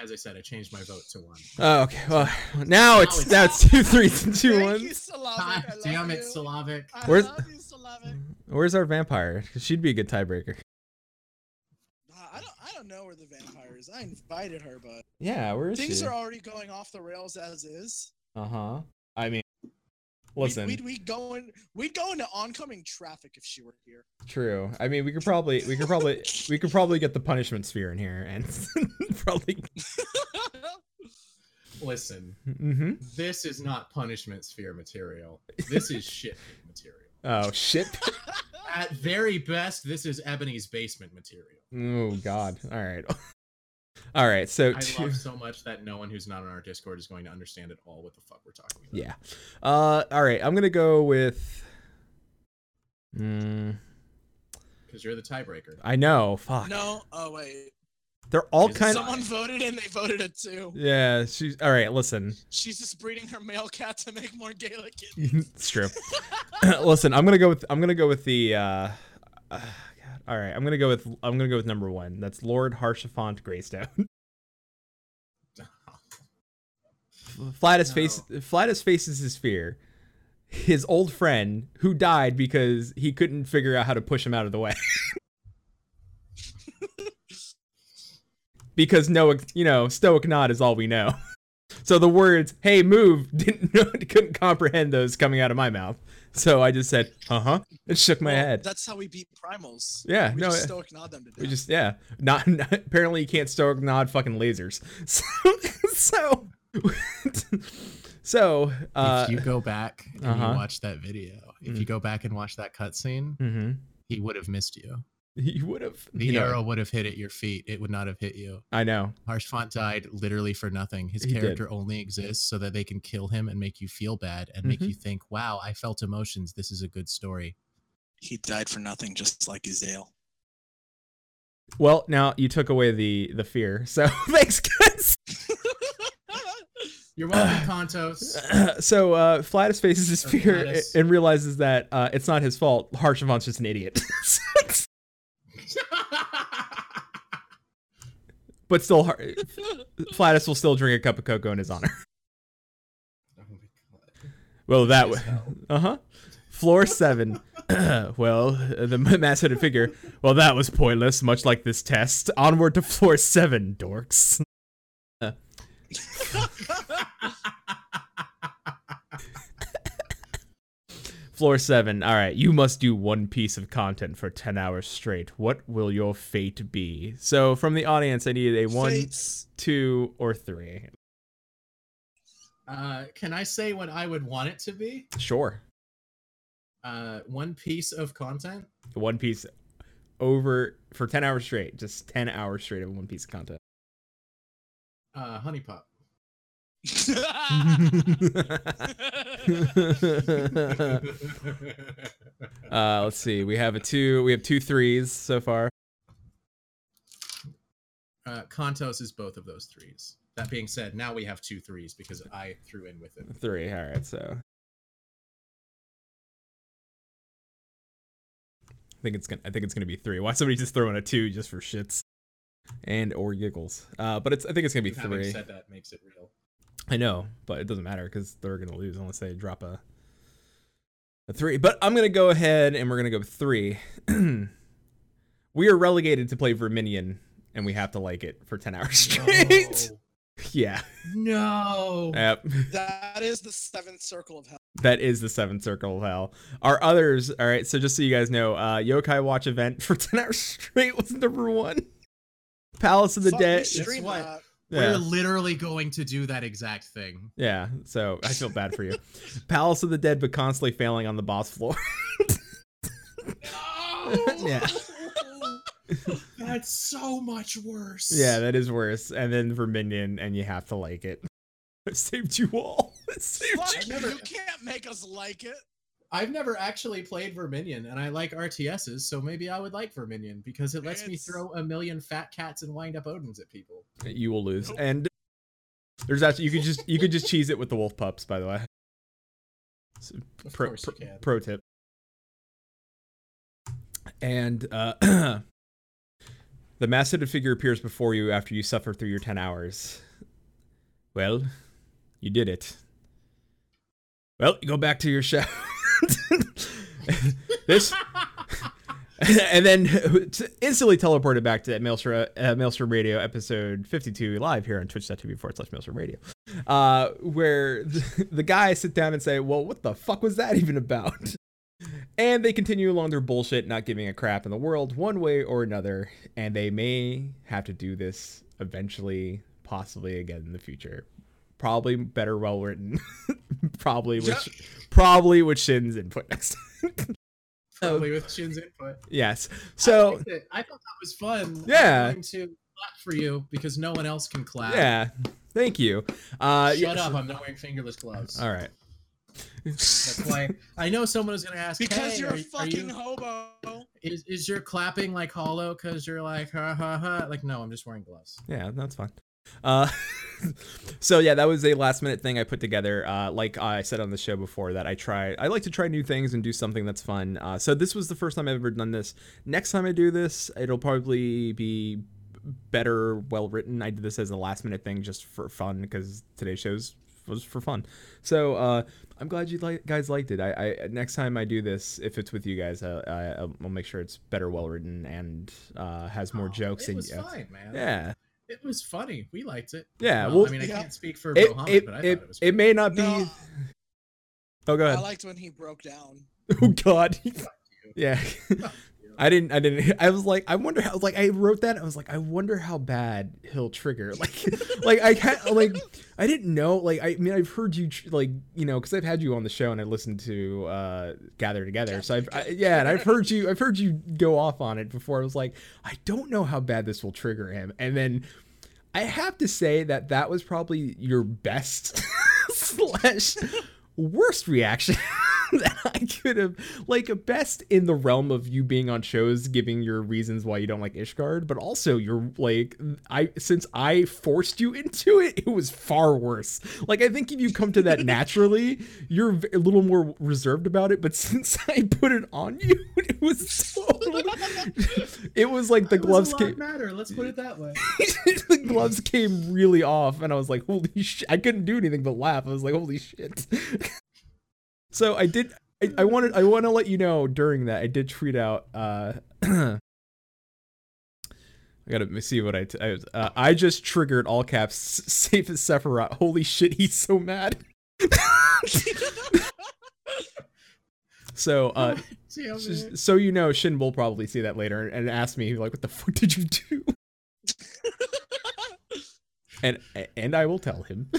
As I said, I changed my vote to one. Oh, okay. Well, now it's now it's two threes and two Thank ones. Slavic. God damn it, you. Slavic. I Where's- love you, Slavic. Where's our vampire? she'd be a good tiebreaker. Uh, I don't. I don't know where the vampire. I invited her, but Yeah, where is things she? are already going off the rails as is. Uh huh. I mean, We'd- listen. we'd, we'd go in. We'd go into oncoming traffic if she were here. True. I mean, we could probably, we could probably, we could probably get the punishment sphere in here, and probably. Listen, hmm this is not punishment sphere material. This is shit material. Oh shit. At very best, this is Ebony's basement material. Oh god. All right. All right. So I two. love so much that no one who's not on our Discord is going to understand at all what the fuck we're talking about. Yeah. Uh. All right. I'm gonna go with. Mm, Because you're the tiebreaker. I know. Fuck. no. Oh wait. They're all Is it kind Someone voted and they voted it too. Yeah, she's all right. Listen, She's just breeding her male cat to make more Gaelic kittens. it's true. listen, I'm gonna go with I'm gonna go with the. uh, uh God, all right, I'm gonna go with I'm gonna go with number one. That's Lord Haurchefant Greystone. Flatus face Flatus faces his fear. His old friend who died because he couldn't figure out how to push him out of the way. because no, you know, stoic nod is all we know. So the words "Hey, move" didn't know, couldn't comprehend those coming out of my mouth. So I just said, "Uh huh," and shook my Well, head. That's how we beat primals. Yeah, we no, just yeah. stoic nod them to death. We just yeah, not, not apparently you can't stoic nod fucking lasers. So so so uh if you go back and uh-huh. you watch that video, if you Mm. go back and watch that cutscene, mhm. he would have missed you. You would have The you know, arrow would have hit at your feet. It would not have hit you. I know. Haurchefant died literally for nothing. His He did. character only exists so that they can kill him and make you feel bad and make Mhm. you think, "Wow, I felt emotions. This is a good story." he died for nothing, just like Ysayle. Well, now you took away the the fear. So thanks guys. You're welcome, Contos. so uh Flatus faces his Or fear Flatus. and realizes that uh it's not his fault. Haurchefant's just an idiot. but still Har- Flatus will still drink a cup of cocoa in his honor. Well, that way. Uh huh. Floor seven. well, the mass hooded figure. Well, that was pointless, much like this test. Onward to floor seven, dorks. Uh. Floor seven. All right, you must do one piece of content for 10 hours straight. What will your fate be? So, from the audience, I need a one, Fates. two, or three. Uh, can I say what I would want it to be? Sure. Uh, one piece of content. One piece over for 10 hours straight. Just 10 hours straight of one piece of content. Uh, honey pop. uh, let's see. We have a two. We have two threes so far. uh, Contos is both of those threes. That being said, now we have two threes because I threw in with it. Three. All right. So I think it's gonna. I think it's gonna be three. Why somebody just throwing a two just for shits and or giggles? Uh, but it's. I think it's gonna be Having three. said that makes it real. I know, but it doesn't matter because they're gonna lose unless they drop a a three. But I'm gonna go ahead and we're gonna go three. we are relegated to play Verminion, and we have to like it for ten hours straight. yeah. No. Yep. that is the seventh circle of hell. That is the seventh circle of hell. Our others, all right. So just so you guys know, uh, Yokai Watch event for ten hours straight was number one. Palace of the Dead. That. We're literally going to do that exact thing. yeah. So I feel bad for you. Palace of the Dead, but constantly failing on the boss floor. Yeah. That's so much worse. Yeah, that is worse. And then Verminion, and you have to like it. I saved you all. I saved Fuck you. you, you can't make us like it. I've never actually played Verminion, and I like RTSs, so maybe I would like Verminion because it lets me throw a million fat cats and wind up Odins at people. You will lose. Nope. And there's actually you could just you could just cheese it with the wolf pups. By the way. Of pro, course you pro- can. pro tip. And uh, the mass-hooded figure appears before you after you suffer through your ten hours. Well, you did it. Well, you go back to your show. this, and then instantly teleported back to Maelstrom, uh, Maelstrom Radio episode 52 live here on twitch.tv forward slash Maelstrom Radio, uh, where the, the guys sit down and say, Well, what the fuck was that even about? And they continue along their bullshit, not giving a crap in the world one way or another. And they may have to do this eventually, possibly again in the future. Probably better, well written. probably with probably with Shin's input next time. Probably with Shin's input. yes. So liked it. I thought that was fun. Yeah. I'm going to clap for you because no one else can clap. yeah, thank you. Uh, Shut yes. up! I'm not wearing fingerless gloves. All right. That's why I know someone is gonna ask. Because hey, you're are, a are fucking you, hobo. is is your clapping like hollow because you're like ha ha ha? Like no, I'm just wearing gloves. Yeah, that's fine. Uh, so yeah, that was a last minute thing I put together. Uh, like I said on the show before, that I try. I like to try new things and do something that's fun. Uh, so this was the first time I've ever done this. Next time I do this, it'll probably be better, well written. I did this as a last minute thing just for fun because today's shows was for fun. So uh, I'm glad you like, guys liked it. I, I next time I do this, if it's with you guys, uh, I, I'll make sure it's better, well written, and uh, has more Oh, jokes. It and was yeah. fine, man. Yeah. It was funny. We liked it. Yeah, Well, well- I mean, I Yeah. can't speak for it, Mohammed, it, but I it, thought it was. it may not be. No, Oh, go I liked when he broke down. oh God. yeah. I didn't. I didn't. I was like, I wonder how. Like, I wrote that. I was like, I wonder how bad he'll trigger. Like, like I can't. Like, I didn't know. Like, I mean, I've heard you. Like, you know, because I've had you on the show and I listened to uh Gather Together. So I've, I, yeah, and I've heard you. I've heard you go off on it before. I was like, I don't know how bad this will trigger him. And then I have to say that that was probably your best slash worst reaction that I could have like best in the realm of you being on shows giving your reasons why you don't like Ishgard, but also you're like I since I forced you into it, it was far worse. Like I think if you come to that naturally, you're a little more reserved about it, but since I put it on you, it was so it was like the gloves came matter. Let's put it that way. the gloves came really off and i was like holy shit i couldn't do anything but laugh i was like holy shit so i did I, I wanted i want to let you know during that i did tweet out uh i gotta see what i t- I, uh, I just triggered all caps safe as sephiroth. Holy shit he's so mad. So uh Damn so you know shin will probably see that later and ask me like what the fuck did you do? And and I will tell him.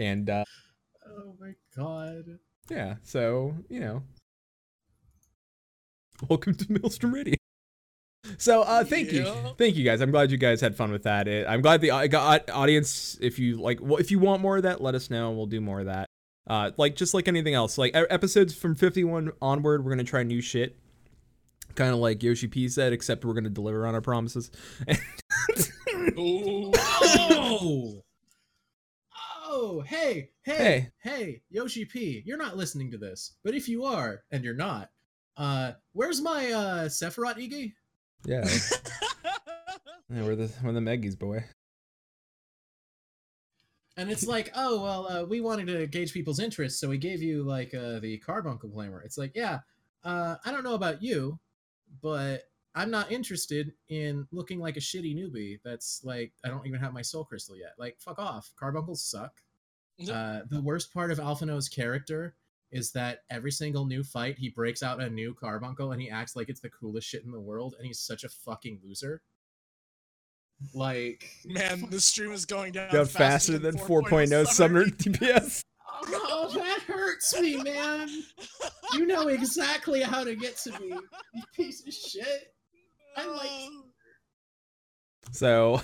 and uh my god. yeah, so you know, welcome to Maelstrom Radio. So uh thank you, thank you guys. I'm glad you guys had fun with that. It, I'm glad the I got audience. If you like, well, if you want more of that, let us know. We'll do more of that. Uh, like just like anything else, like episodes from 51 onward, we're gonna try new shit. Kind of like Yoshi P said, except we're gonna deliver on our promises. Oh! Oh, hey, hey, Hey. hey, Yoshi P, you're not listening to this, but if you are, and you're not, uh, where's my uh Sephiroth Iggy? yeah, yeah, we're the we're the Meggies, boy. And it's like, oh well, uh, we wanted to gauge people's interest, so we gave you like uh, the carbuncle claimer. It's like, yeah, uh, I don't know about you, but I'm not interested in looking like a shitty newbie. That's like, I don't even have my soul crystal yet. Like, fuck off. Carbuncles suck. Uh, the worst part of Alphinaud's character is that every single new fight, he breaks out a new carbuncle and he acts like it's the coolest shit in the world, and he's such a fucking loser. Like, Man, the stream is going down Got faster than 4.0 Summoner DPS. Oh, that hurts me, man. You know exactly how to get to me, you piece of shit. I oh. like. So,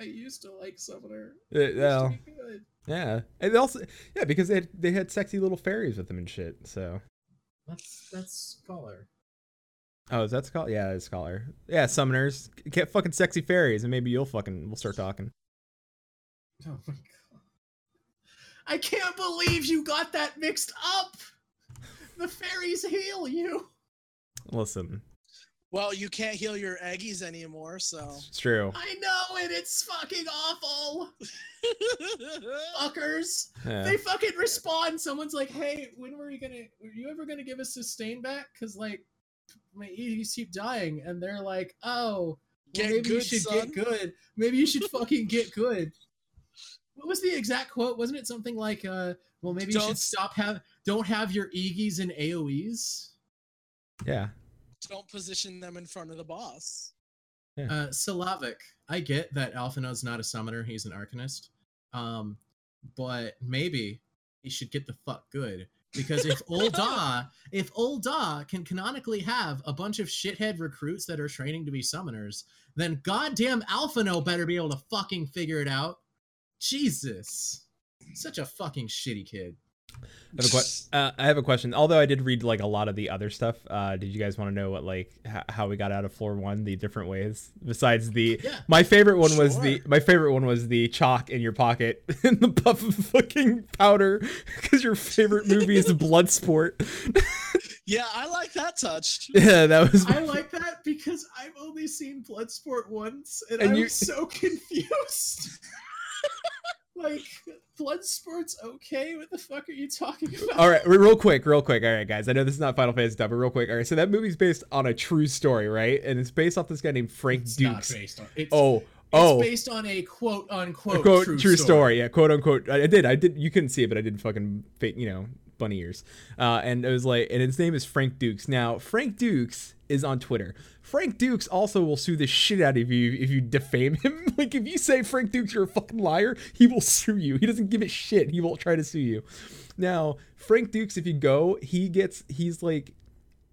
I used to like Summoner. It used to be good. yeah, and also yeah because they had, they had sexy little fairies with them and shit. So, That's that's scholar. oh, is that scholar? Yeah, it's scholar. Yeah, summoners get fucking sexy fairies, and maybe you'll fucking we'll start talking. Oh my god. I can't believe you got that mixed up. The fairies heal you. Listen, Well, you can't heal your egis anymore, so. it's true. I know it. It's fucking awful. Fuckers. Yeah. They fucking respond. Someone's like, "Hey, when were you gonna? Were you ever gonna give us sustain back? Cause like, my EDs keep dying." And they're like, "Oh, well, Get maybe you good, should son." get good. Maybe you should fucking get good." What was the exact quote? Wasn't it something like, "Uh, well, maybe you Don't should stop have don't have your EGs and AOEs." Yeah. Don't position them in front of the boss. Uh, Slavic, I get that Alphinaud's not a summoner; he's an arcanist. Um, but maybe he should get the fuck good because if old da if old da can canonically have a bunch of shithead recruits that are training to be summoners, then goddamn Alphinaud better be able to fucking figure it out. Jesus, such a fucking shitty kid. I have, a que- uh, I have a question. Although I did read like a lot of the other stuff, uh, did you guys want to know what like h- how we got out of floor one, the different ways? Besides the, Yeah. my favorite one was the my favorite one was the chalk in your pocket and the puff of fucking powder because your favorite movie is Bloodsport. Yeah, I like that touch. yeah, that was. I like that because I've only seen Bloodsport once, and, And I you- was so confused. Like, Bloodsport's okay? What the fuck are you talking about? All right, real quick, real quick. All right, guys. I know this is not Final Fantasy stuff, but real quick. All right, so that movie's based on a true story, right? And it's based off this guy named Frank It's not Dux. based on. It's, Oh, it's oh, based on a quote unquote quote true, true, story. story. yeah quote unquote I, I did i did you couldn't see it but i did fucking you know bunny ears. Uh and it was like and his name is frank dux. Now frank dux is on twitter. Frank dux also will sue the shit out of you if you defame him. Like if you say frank dux you're a fucking liar he will sue you. He doesn't give a shit. He won't try to sue you. Now frank dux if you go he gets he's like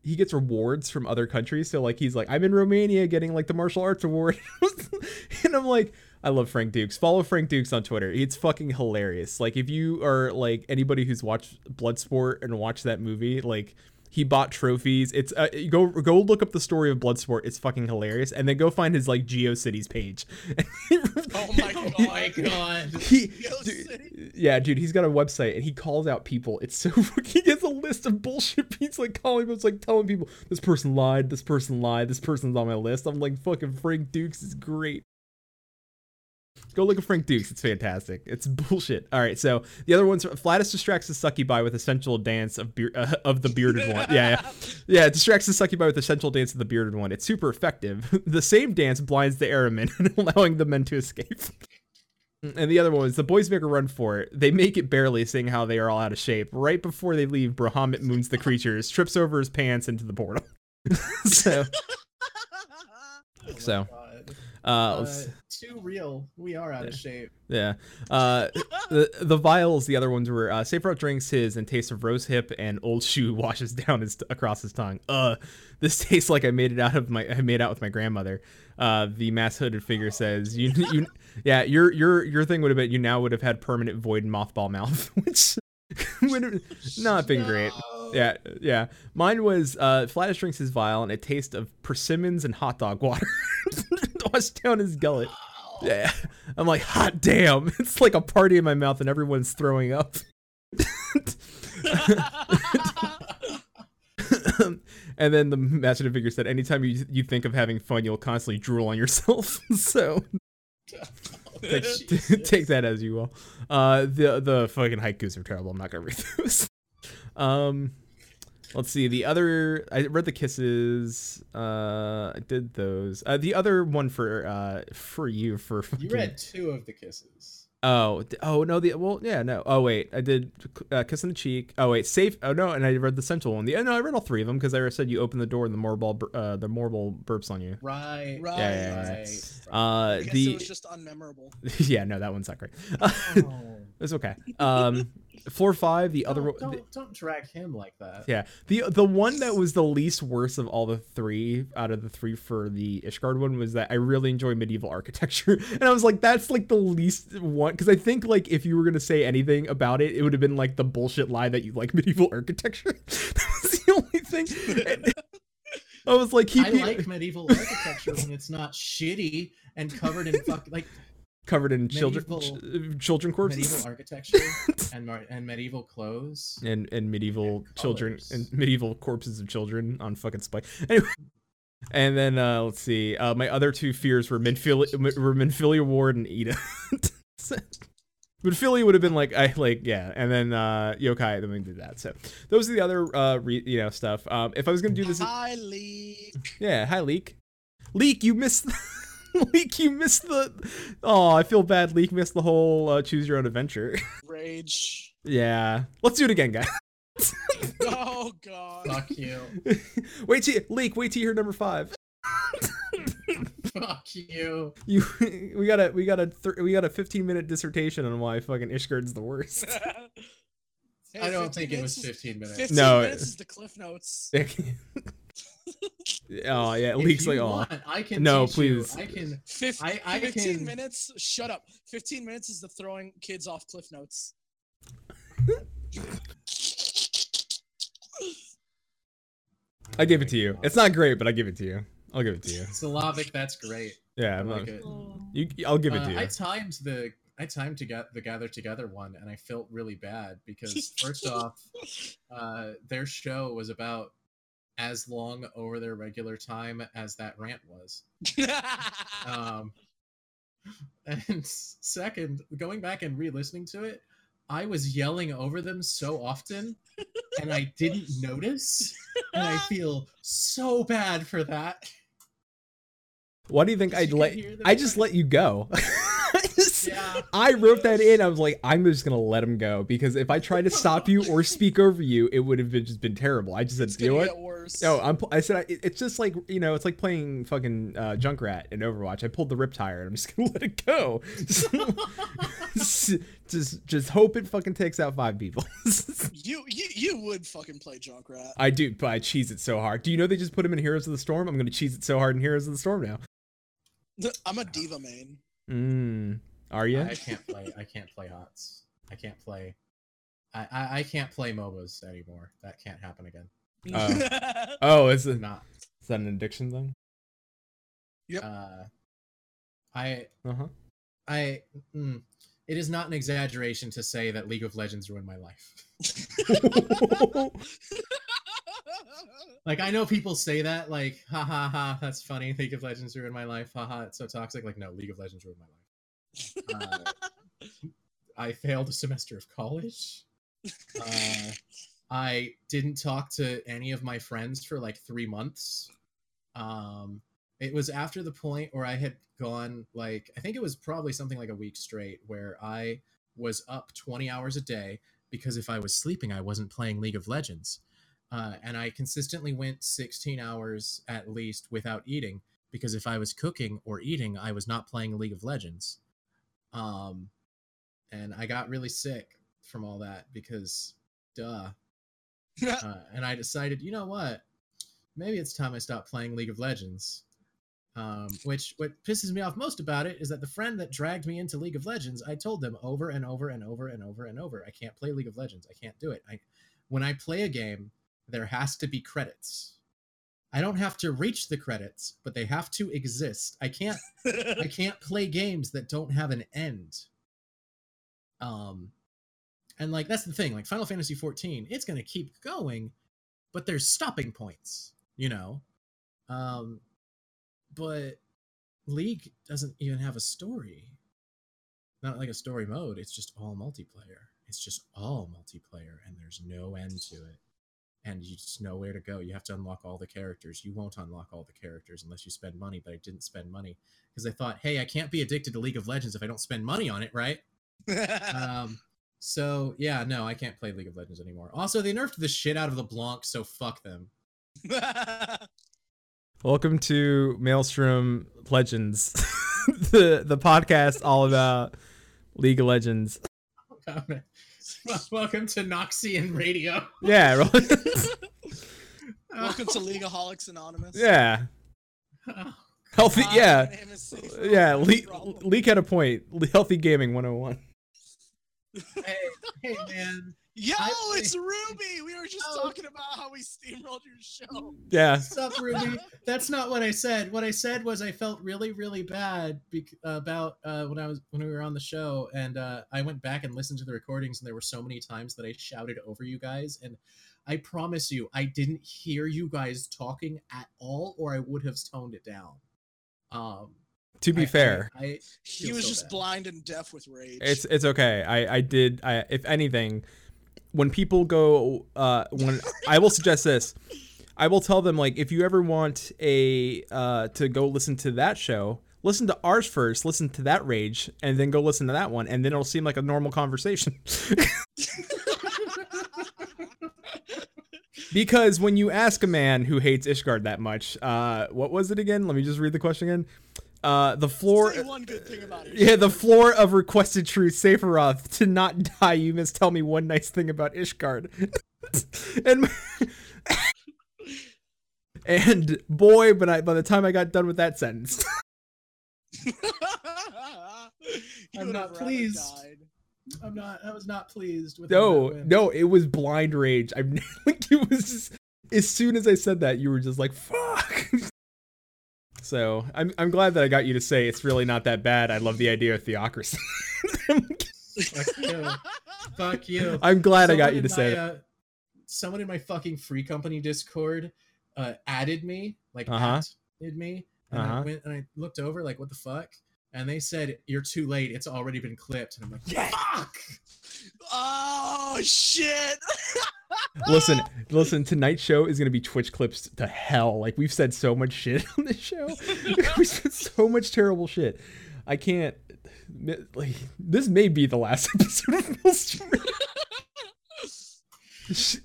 he gets rewards from other countries. So like he's like, I'm in Romania getting like the martial arts award, and I'm like, I love Frank Dux. Follow Frank Dux on Twitter. It's fucking hilarious. Like if you are like anybody who's watched Bloodsport and watched that movie, like he bought trophies. It's uh, go go look up the story of Bloodsport. It's fucking hilarious, and then go find his like GeoCities page. Oh my god. Oh my god. he, dude, yeah, dude, he's got a website and he calls out people. It's so he gets a list of bullshit. He's like calling, it's like telling people this person lied, this person lied, this person's on my list. I'm like, fucking Frank Dux is great. Go look at Frank Dux. It's fantastic. It's bullshit. All right, so the other ones, Flatus distracts the succubi with a essential dance of beer, uh, of the bearded one. Yeah, yeah, yeah. It distracts the succubi with a essential dance of the bearded one. It's super effective. the same dance blinds the Aramen, allowing the men to escape. And the other one is the boys make a run for it. They make it barely, seeing how they are all out of shape. Right before they leave, Bahamut moons the creatures, trips over his pants into the portal. so, so, uh, Uh, let's- too real. We are out of shape. yeah. Uh, the the vials, the other ones were uh, Safe drinks his and taste of rose hip and old shoe washes down his across his tongue. Uh, this tastes like I made it out of my I made out with my grandmother. Uh, the mass hooded figure says you you yeah your your your thing would have been you now would have had permanent void and mothball mouth, which would have not been great. Yeah, yeah. Mine was uh Flatus drinks his vial and a taste of persimmons and hot dog water down his gullet. Yeah. I'm like, hot damn. It's like a party in my mouth and everyone's throwing up. and then the master figure said, anytime you you think of having fun, you'll constantly drool on yourself. so take, take that as you will. Uh the the fucking haikus are terrible. I'm not gonna read those. Um let's see the other i read the kisses uh i did those uh the other one for uh for you for You read two of the kisses. Oh, oh no, the well, yeah, no. Oh wait, I did uh, kiss on the cheek. Oh wait, safe. Oh no, and I read the central one. The oh, no, I read all three of them because I said you open the door and the morbol, bur- uh, the morbol burps on you. Right. Right. Yeah, yeah, yeah. Right. Uh, I guess the it was just unmemorable. yeah, no, that one's not great. Oh. it's okay. Um, floor five, the other Don't, one. don't, don't drag him like that. Yeah, the the one that was the least worst of all the three out of the three for the Ishgard one was that I really enjoy medieval architecture, and I was like, that's like the least one because I think like if you were gonna say anything about it, it would have been like the bullshit lie that you like medieval architecture. that was the only thing. And I was like, he I like medieval architecture when it's not shitty and covered in fuck like covered in children medieval- ch- children corpses. medieval architecture and mar- and medieval clothes. and and medieval And children and medieval corpses of children on fucking spike. Anyway, and then uh let's see. Uh my other two fears were Minfilia were Minfilia Warde and Ida. Minfilia would have been like I like yeah, and then uh Yokai then we did that. So those are the other uh re, you know stuff. Um if I was gonna do this Hi, leak. yeah, hi Leak. Leak, you missed Leak, you missed the Oh, I feel bad Leak missed the whole uh, choose your own adventure. Rage. yeah. Let's do it again, guys. Oh god. Fuck you. wait till leak. Wait till you hear number five. Fuck you. You, we got a, we got a, thir- we got a 15 minute dissertation on why fucking Ishgard's the worst. Hey, I don't 15 think it was minutes is- 15 minutes. 15 No, minutes it- is the cliff notes. Oh yeah, it leaks like oh. want, I can No, teach you. please. I can. Fif- I- I 15 can- minutes. Shut up. 15 minutes is the throwing kids off cliff notes. I give it to you. It's not great, but I give it to you. I'll give it to you. Slavic. That's great. Yeah, I I'm like not, it. you. I'll give it Uh, to you. I timed the I timed to get the gather together one, and I felt really bad because first off, uh, their show was about as long over their regular time as that rant was. Um, and second, going back and re-listening to it, I was yelling over them so often, and I didn't notice, and I feel so bad for that. Why do you think I'd you let? hear them I just let you go. I Yeah. I wrote that in. I was like, I'm just gonna let him go because if I tried to stop you or speak over you, it would have been just been terrible. I just said, it's you know gonna what? get worse. No, I'm. I said I, it's just like you know, it's like playing fucking uh, Junkrat in Overwatch. I pulled the rip tire and I'm just gonna let it go. just, just, just hope it fucking takes out five people. you, you you would fucking play Junkrat. I do, but I cheese it so hard. Do you know they just put him in Heroes of the Storm? I'm gonna cheese it so hard in Heroes of the Storm now. I'm a D.Va main. Mm. Are you? I can't play. I can't play HOTS. I can't play. I, I, I can't play MOBAs anymore. That can't happen again. Oh. Oh, is it? Not. Is that an addiction thing? Yep. Uh, I Uh huh. I. Mm, it is not an exaggeration to say that League of Legends ruined my life. Like I know people say that, like, ha ha ha, that's funny. League of Legends ruined my life. Ha ha, it's so toxic. Like, no, League of Legends ruined my life. Uh, I failed a semester of college. Uh, I didn't talk to any of my friends for like three months. Um, it was after the point where I had gone like I think it was probably something like a week straight where I was up 20 hours a day because if I was sleeping, I wasn't playing League of Legends. Uh, and I consistently went 16 hours at least without eating because if I was cooking or eating, I was not playing League of Legends. Um, and I got really sick from all that because, duh. Uh, and I decided, you know what? Maybe it's time I stop playing League of Legends. Um, which what pisses me off most about it is that the friend that dragged me into League of Legends, I told them over and over and over and over and over, I can't play League of Legends. I can't do it. I when I play a game, there has to be credits. I don't have to reach the credits, but they have to exist. I can't I can't play games that don't have an end. Um and like that's the thing, like Final Fantasy 14, it's going to keep going, but there's stopping points, you know. Um but League doesn't even have a story. Not like a story mode, it's just all multiplayer. It's just all multiplayer and there's no end to it. And you just know where to go. You have to unlock all the characters. You won't unlock all the characters unless you spend money, but I didn't spend money because I thought, hey, I can't be addicted to League of Legends if I don't spend money on it, right? um, so yeah, no, I can't play League of Legends anymore. Also, they nerfed the shit out of LeBlanc, so fuck them. Welcome to Maelstrom Legends, the the podcast all about League of Legends. Welcome to Noxian Radio. Yeah, right? Welcome to Leagueaholics Anonymous. yeah, Oh, healthy. Yeah, my name is Safe yeah. Le- Leak had a point. Healthy gaming 101. Hey, hey, man. Yo, I- it's Ruby. We were just Oh. talking about how we steamrolled your show. Yeah, What's up, Ruby? That's not what I said. What I said was I felt really, really bad bec- about uh, when I was when we were on the show, and uh, I went back and listened to the recordings, and there were so many times that I shouted over you guys, and I promise you, I didn't hear you guys talking at all, or I would have toned it down. Um, to be I- I- fair, I, He was so just bad. blind and deaf with rage. it's it's okay. I I did. I if anything, when people go, uh, when I will suggest this, I will tell them like if you ever want a uh to go listen to that show. Listen to ours first, listen to that rage, and then go listen to that one, and then it'll seem like a normal conversation. because when you ask a man who hates Ishgard that much, uh, what was it again? Let me just read the question again. Uh, the floor. Say one good thing about it. Yeah, the floor of requested truth, Sephiroth, to not die, you must tell me one nice thing about Ishgard. and And boy, but I by the time I got done with that sentence, I'm not pleased. died. I'm not. I was not pleased with. no, that no, it was blind rage. I'm like it was just, as soon as I said that, you were just like fuck. So I'm I'm glad that I got you to say it's really not that bad. I love the idea of theocracy. Fuck you. Fuck you. I'm glad I got you to in say my, it. uh, someone in my fucking free company Discord uh, added me, like Uh-huh. added me, and Uh-huh. I went and I looked over, like, what the fuck? And they said, "You're too late. It's already been clipped." And I'm like, Yes. "Fuck!" Oh shit! Listen, listen. Tonight's show is gonna be Twitch clips to hell. Like we've said so much shit on this show. we said so much terrible shit. I can't. Like this may be the last episode of Maelstrom.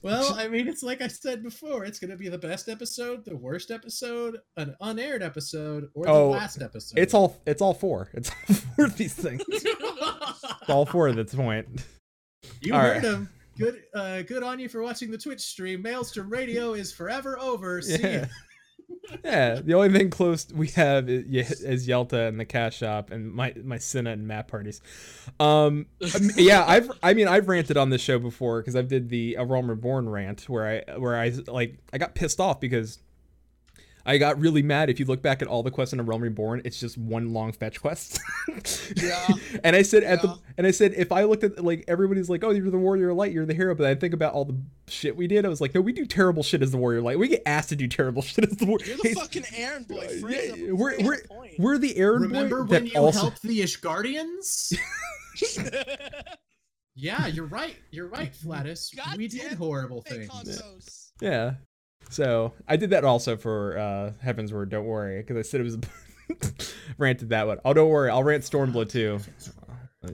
Well, I mean, it's like I said before. It's gonna be the best episode, the worst episode, an unaired episode, or the Oh, last episode. it's all. It's all four. It's all four of these things. It's all four at this point. You All heard right. him. Good, uh, good on you for watching the Twitch stream. Maelstrom Radio is forever over. See Yeah. Yeah, the only thing close we have is, is Yelta and the cash shop and my my Cinna and map parties. Um, um, yeah, I've I mean I've ranted on this show before because I did the A Realm Reborn rant where I where I like I got pissed off because I got really mad. If you look back at all the quests in A Realm Reborn, it's just one long fetch quest. Yeah. and I said at Yeah. the and I said if I looked at like everybody's like, oh, you're the warrior light, you're the hero, but I think about all the shit we did. I was like, no, we do terrible shit as the warrior light. We get asked to do terrible shit as the warrior. You're the fucking Aaron boy. Freeze yeah, we're we're point. we're the Aaron Remember boy when that you also helped the Ishgardians? yeah, you're right. You're right, Flatus. God we did horrible things. Contos. yeah. So I did that also for uh Heavensward. Don't worry, because I said it was ranted that one. Oh, don't worry, I'll rant Stormblood too.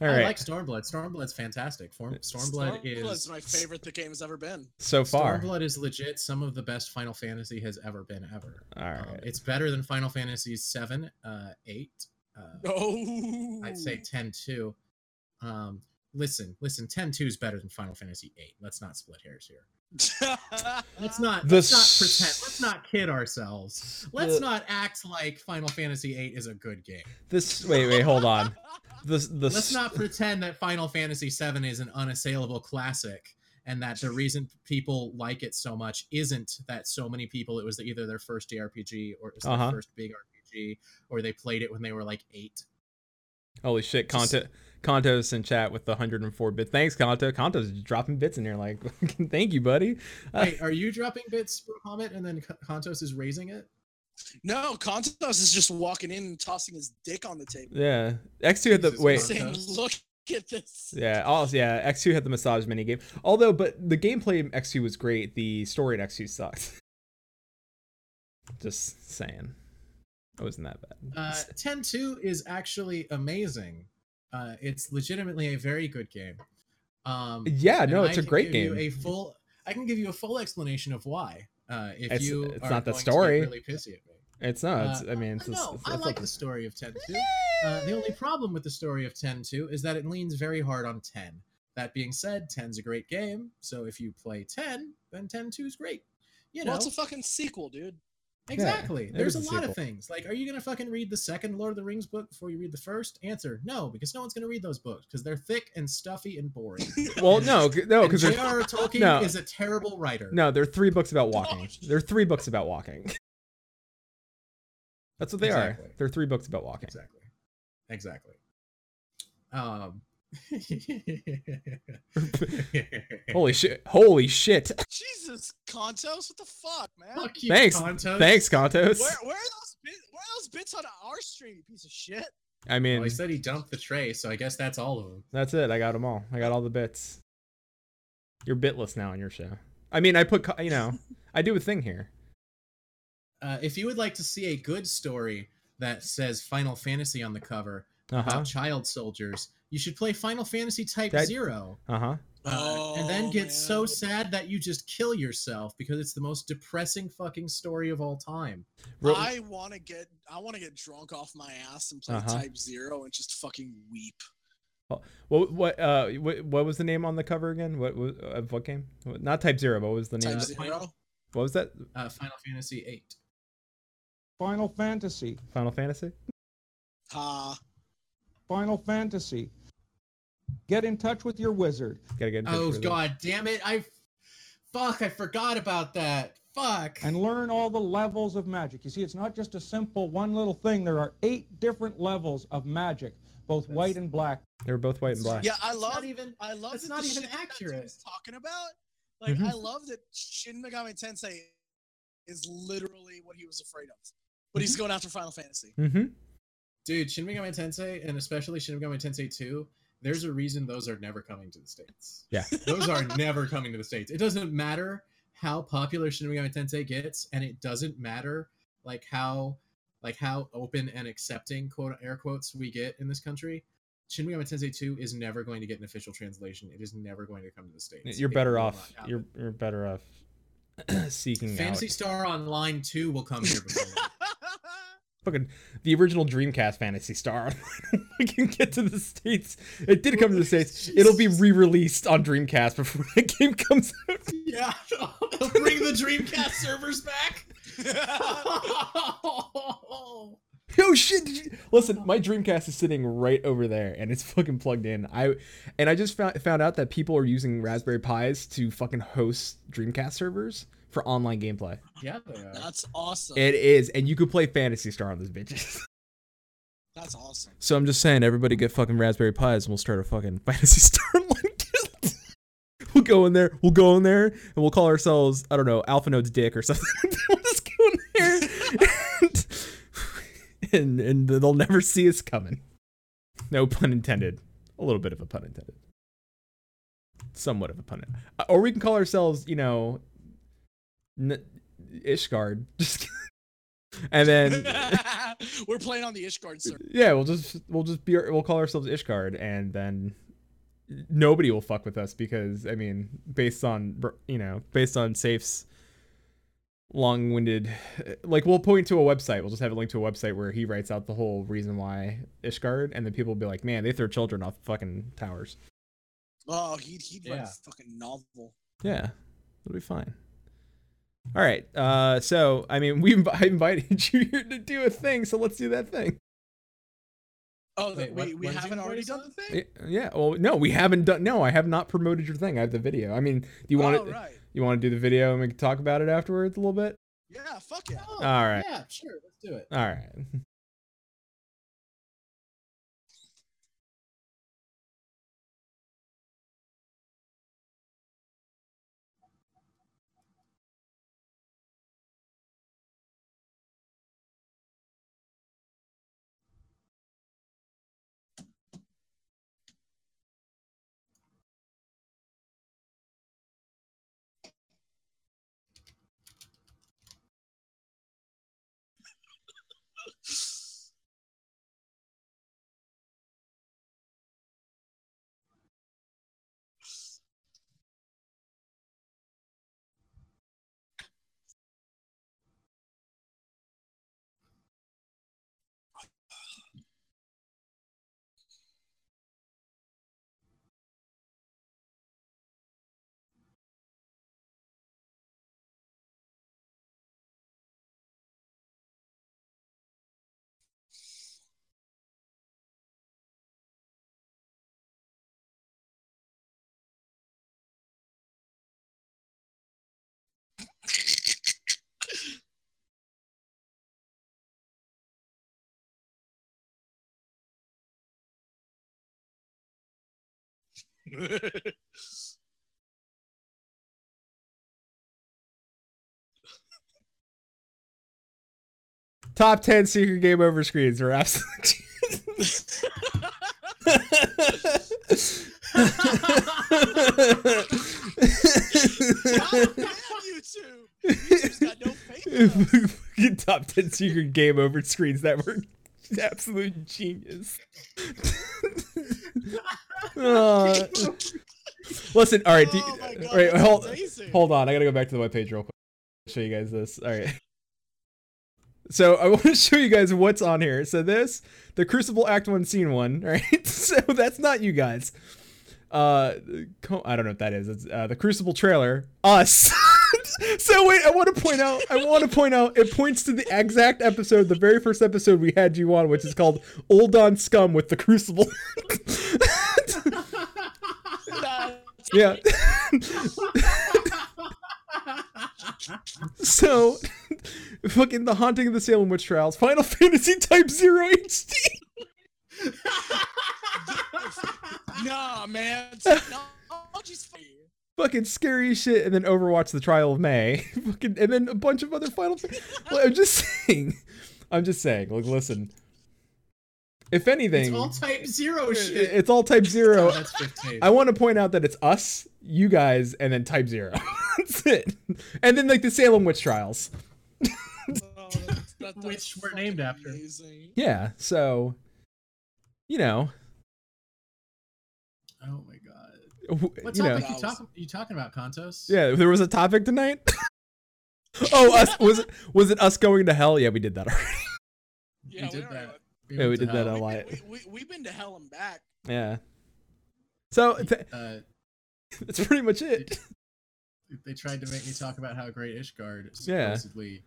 All I like Stormblood. Stormblood's fantastic. Form- Stormblood Stormblood's is my favorite the game has ever been. so far. Stormblood is legit some of the best Final Fantasy has ever been ever. All Um, it's better than Final Fantasy 7, uh, 8. Uh, Oh, I'd say ten two. Um, listen, listen, ten two is better than Final Fantasy 8. Let's not split hairs here. Let's not The let's not pretend. Let's not kid ourselves. Let's The- not act like Final Fantasy 8 is a good game. This wait wait hold on. The the Let's not pretend that Final Fantasy 7 is an unassailable classic and that the reason people like it so much isn't that so many people it was either their first JRPG or it was Uh-huh. their first big RPG or they played it when they were like 8. holy shit. Just- Kanto Contos in chat with the 104 bit. Thanks Kanto. Contos just dropping bits in here like thank you buddy. Uh, Wait, are you dropping bits for Hamid and then K- Contos is raising it? no, Contos is just walking in and tossing his dick on the table. yeah. X2 had the Jesus wait. Saying, look at this. Yeah, also yeah, X2 had the massage mini game. Although, but the gameplay in X2 was great. The story in X2 sucked. Just saying, it wasn't that bad. Uh, 10-2 is actually amazing. Uh, it's legitimately a very good game. Um, yeah, no, it's a can great give you game. A full, I can give you a full explanation of why. Uh, if It's- you it's are not the going story. really pissy at me. It's not. It's, Uh, I mean, it's, I just- know. it's, I like okay. the story of Ten Two. Uh, the only problem with the story of Ten Two is that it leans very hard on 10. That being said, 10's a great game. So if you play 10, then 10 2 is great. You know, Well, it's a fucking sequel, dude. Exactly. it There's a is a lot of things. Like, are you going to fucking read the second Lord of the Rings book before you read the first? Answer no, because no one's going to read those books because they're thick and stuffy and boring. Well, no, c- no, And because J.R.R. Tolkien no. is a terrible writer. no, there are three books about walking. There are three books about walking. That's what they Exactly. are. There are three books about walking. Exactly. Exactly. Um. Holy shit! Holy shit! Jesus, Contos, what the fuck, man? Fuck you, Thanks, Contos. thanks, Contos. Where, where are those bits? Where are those bits on our stream, you piece of shit? I mean, Well, he said he dumped the tray, so I guess that's all of them. That's it. I got them all. I got all the bits. You're bitless now on your show. I mean, I put, you know, I do a thing here. Uh, if you would like to see a good story that says Final Fantasy on the cover Uh huh. about child soldiers, you should play Final Fantasy Type That- Zero. Uh huh. Uh, and then Oh, get so sad that you just kill yourself because it's the most depressing fucking story of all time. I want to get, I want to get drunk off my ass and play Uh-huh. Type Zero and just fucking weep. What what uh what, what was the name on the cover again? What was of what game? Not Type Zero, but what was the name? Type of- Zero. What was that? Uh, Final Fantasy Eight. Final Fantasy. Final Fantasy? Ha. Final Fantasy. Get in touch with your wizard. Gotta get in touch Oh with it. god damn it! I fuck. I forgot about that. Fuck. and learn all the levels of magic. You see, it's not just a simple one little thing. There are eight different levels of magic, both white and black. They were both white and black. Yeah, I It's love. not even- I love. it's not the even shit accurate. dude is talking about. Like, Mhm. I love that Shin Megami Tensei is literally what he was afraid of, but he's going after Final Fantasy. Mm-hmm. Dude, Shin Megami Tensei, and especially Shin Megami Tensei 2, there's a reason those are never coming to the States. Yeah. Those are never coming to the States. It doesn't matter how popular Shin Megami Tensei gets, and it doesn't matter like how like how open and accepting quote air quotes we get in this country. Shin Megami Tensei 2 is never going to get an official translation. It is never going to come to the States. You're It better off. You're you're better off seeking Phantasy out. Star Online 2 will come here before. Fucking the original Dreamcast Phantasy Star we can get to the states. It did come to the states. It'll be re-released on Dreamcast before the game comes out. yeah, they'll bring the Dreamcast servers back. Oh shit! Did you... Listen, my Dreamcast is sitting right over there, and it's fucking plugged in. I and I just found found out that people are using Raspberry Pis to fucking host Dreamcast servers for online gameplay. yeah, they are. That's awesome. It is, and you could play Phantasy Star on this bitches. That's awesome. So I'm just saying, everybody get fucking Raspberry Pis, and we'll start a fucking Phantasy Star online guild. we'll go in there. We'll go in there, and we'll call ourselves, I don't know, Alphinaud's Dick or something. we'll just go in there, and, and and they'll never see us coming. No pun intended. A little bit of a pun intended. Somewhat of a pun. Or we can call ourselves, you know, N- Ishgard. Just and then We're playing on the Ishgard server. yeah, we'll just we'll just be we'll call ourselves Ishgard, and then nobody will fuck with us because I mean, based on you know, based on Safe's long-winded, uh, like we'll point to a website. We'll just have a link to a website where he writes out the whole reason why Ishgard, and then people will be like, man, they throw children off fucking towers. Oh, he'd he'd write a fucking novel. Yeah, it'll be fine. All right. Uh, so I mean, we I invited you here to do a thing, so let's do that thing. Oh, Wait, we, we what did you haven't already done the thing. Y- Yeah. Well, no, we haven't done. No, I have not promoted your thing. I have the video. I mean, do you want oh, to? right. You want to do the video and we can talk about it afterwards a little bit? Yeah, fuck yeah. Oh, All right. Yeah, sure. Let's do it. All right. Top ten secret game over screens absolutely. YouTube! YouTube's top 10 secret game over screens that were absolute genius. Uh, listen, all right. do you- Oh God, all right, hold, amazing. hold on. I gotta go back to the webpage real quick. Show you guys this. All right. So I want to show you guys what's on here. So this, the Crucible Act One, Scene One. Right. So that's not you guys. Uh, I don't know what that is. It's uh, the Crucible trailer. Us. so wait, I want to point out. I want to point out. It points to the exact episode, the very first episode we had you on, which is called "Old on Scum" with the Crucible. Yeah. so, fucking the haunting of the Salem witch trials, Final Fantasy Type Zero HD. nah, man. Technology's fucking scary shit, and then Overwatch: The Trial of May, fucking, and then a bunch of other Final. Fa- I'm just saying. I'm just saying. Like, listen. If anything, It's all type zero shit. it's all Type Zero. That's 15. I want to point out that it's us, you guys, and then Type Zero. That's it. And then like the Salem witch trials. Oh, that's- that- that's Which we're named fucking after. amazing. Yeah. So, you know, Oh my god. w- What you know. topic you, talk, you talking about, Contos? Yeah, there was a topic tonight. oh, us was it was it us going to hell? Yeah, we did that already. Yeah, we did already that. Went- Yeah, we went to did that a lot. we, we, we've been to hell and back. Yeah. So th- Uh, that's pretty much it. they tried to make me talk about how great Ishgard is Yeah. supposedly.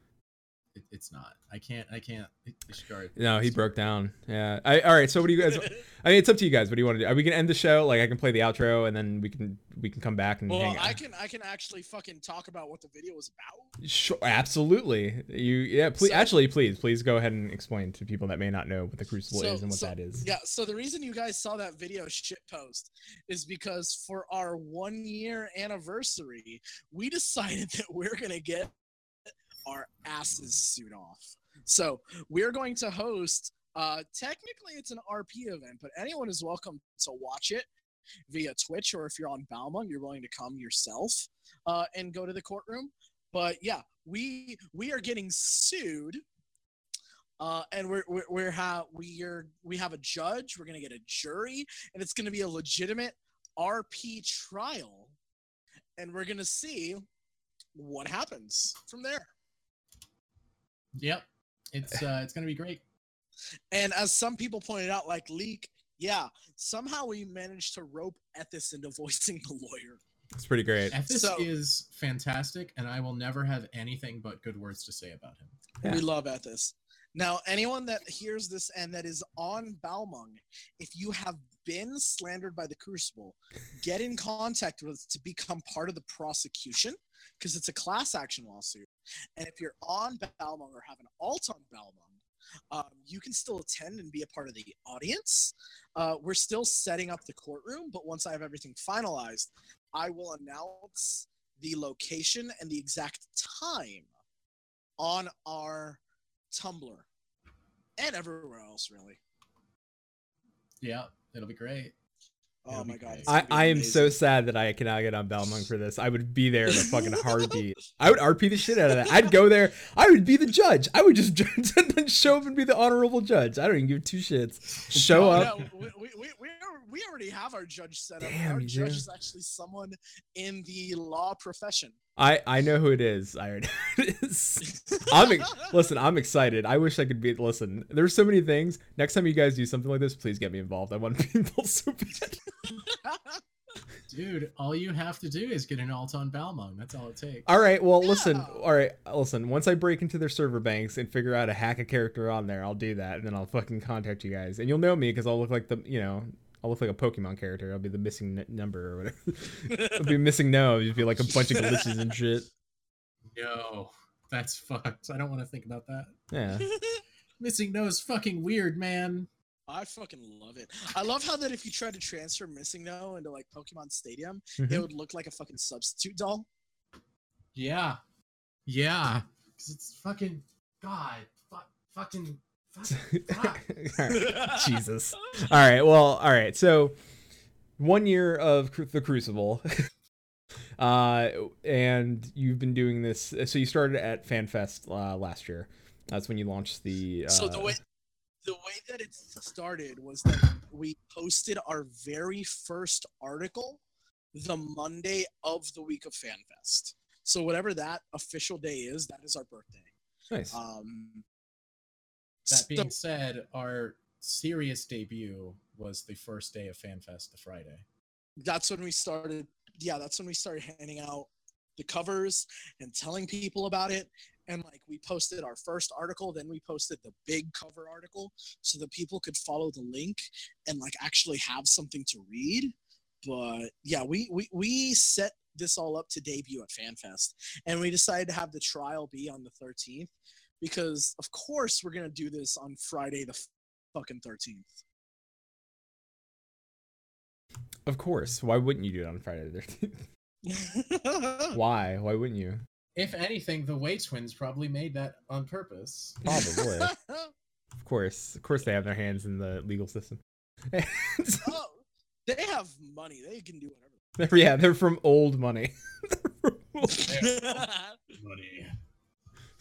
It, it's not. I can't. I can't. Ishgard. No, he broke down. Yeah. I, all right. So what do you guys? I mean, it's up to you guys. What do you want to do? Are we gonna end the show? Like, I can play the outro, and then we can we can come back and Well, hang. I can I can actually fucking talk about what the video was about. Sure, absolutely. You yeah. Please, So- actually, please, please go ahead and explain to people that may not know what the Crucible So- is and what so- that is. Yeah, so the reason you guys saw that video shit post is because for our one year anniversary, we decided that we're gonna get our asses suit off. So we're going to host uh technically it's an RP event, but anyone is welcome to watch it via Twitch or if you're on Balmung, you're willing to come yourself uh and go to the courtroom. But yeah, we we are getting sued uh, and we're we're, we're ha- we're we have a judge. We're gonna get a jury, and it's gonna be a legitimate RP trial, and we're gonna see what happens from there. Yep. It's uh. It's gonna be great. And as some people pointed out, like Leak, yeah, somehow we managed to rope Ethis into voicing the lawyer. It's pretty great. Ethis So- is fantastic, and I will never have anything but good words to say about him. Yeah. We love Ethis. Now, anyone that hears this and that is on Balmung, if you have been slandered by the Crucible, get in contact with us to become part of the prosecution because it's a class action lawsuit. And if you're on Balmung or have an alt on Balmung, um, you can still attend and be a part of the audience. Uh, we're still setting up the courtroom, but once I have everything finalized, I will announce the location and the exact time on our Tumblr and everywhere else, really. Yeah, it'll be great. Oh my god! I, I am so sad that I cannot get on Balmung for this. I would be there in a fucking heartbeat. I would RP the shit out of that. I'd go there. I would be the judge. I would just show up and be the honorable judge. I don't even give two shits. Show up. no, we, we, we, we already have our judge set up. Damn, our you judge is actually someone in the law profession. I I know who it is. I already know who it is. I'm ex- listen. I'm excited. I wish I could be. Listen, there's so many things. Next time you guys do something like this, please get me involved. I want to be involved so bad. Dude, all you have to do is get an alt on Balmung. That's all it takes. All right. Well, listen. Yeah. All right. Listen. Once I break into their server banks and figure out a hack a character on there, I'll do that, and then I'll fucking contact you guys, and you'll know me because I'll look like the you know. I'll look like a Pokemon character. I'll be the missing n- number or whatever. I'll be missing no. It'll be like a bunch of glitches and shit. Yo, that's fucked. I don't want to think about that. Yeah. Missing no is fucking weird, man. I fucking love it. I love how that if you try to transfer Missing No into like Pokemon Stadium, Mhm. it would look like a fucking substitute doll. Yeah. Yeah. Because it's fucking. God. Fuck. Fucking. Fuck. fuck. All right. Jesus. All right. Well. All right. So, one year of Cru- the Crucible, uh, and you've been doing this. So you started at FanFest uh, last year. That's when you launched the. Uh, so the way the way that it started was that we posted our very first article the Monday of the week of FanFest. So whatever that official day is, that is our birthday. nice. Um, That being said, our serious debut was the first day of FanFest, the Friday. that's when we started. Yeah, that's when we started handing out the covers and telling people about it. And like we posted our first article, then we posted the big cover article so that people could follow the link and like actually have something to read. But yeah, we we, we set this all up to debut at FanFest, and we decided to have the trial be on the 13th because of course we're gonna do this on Friday the fucking 13th. Of course. Why wouldn't you do it on Friday the 13th? Why? Why wouldn't you? If anything, the Way Twins probably made that on purpose. Probably. of course. Of course they have their hands in the legal system. oh, they have money. They can do whatever. They're- yeah, they're from old money. Money.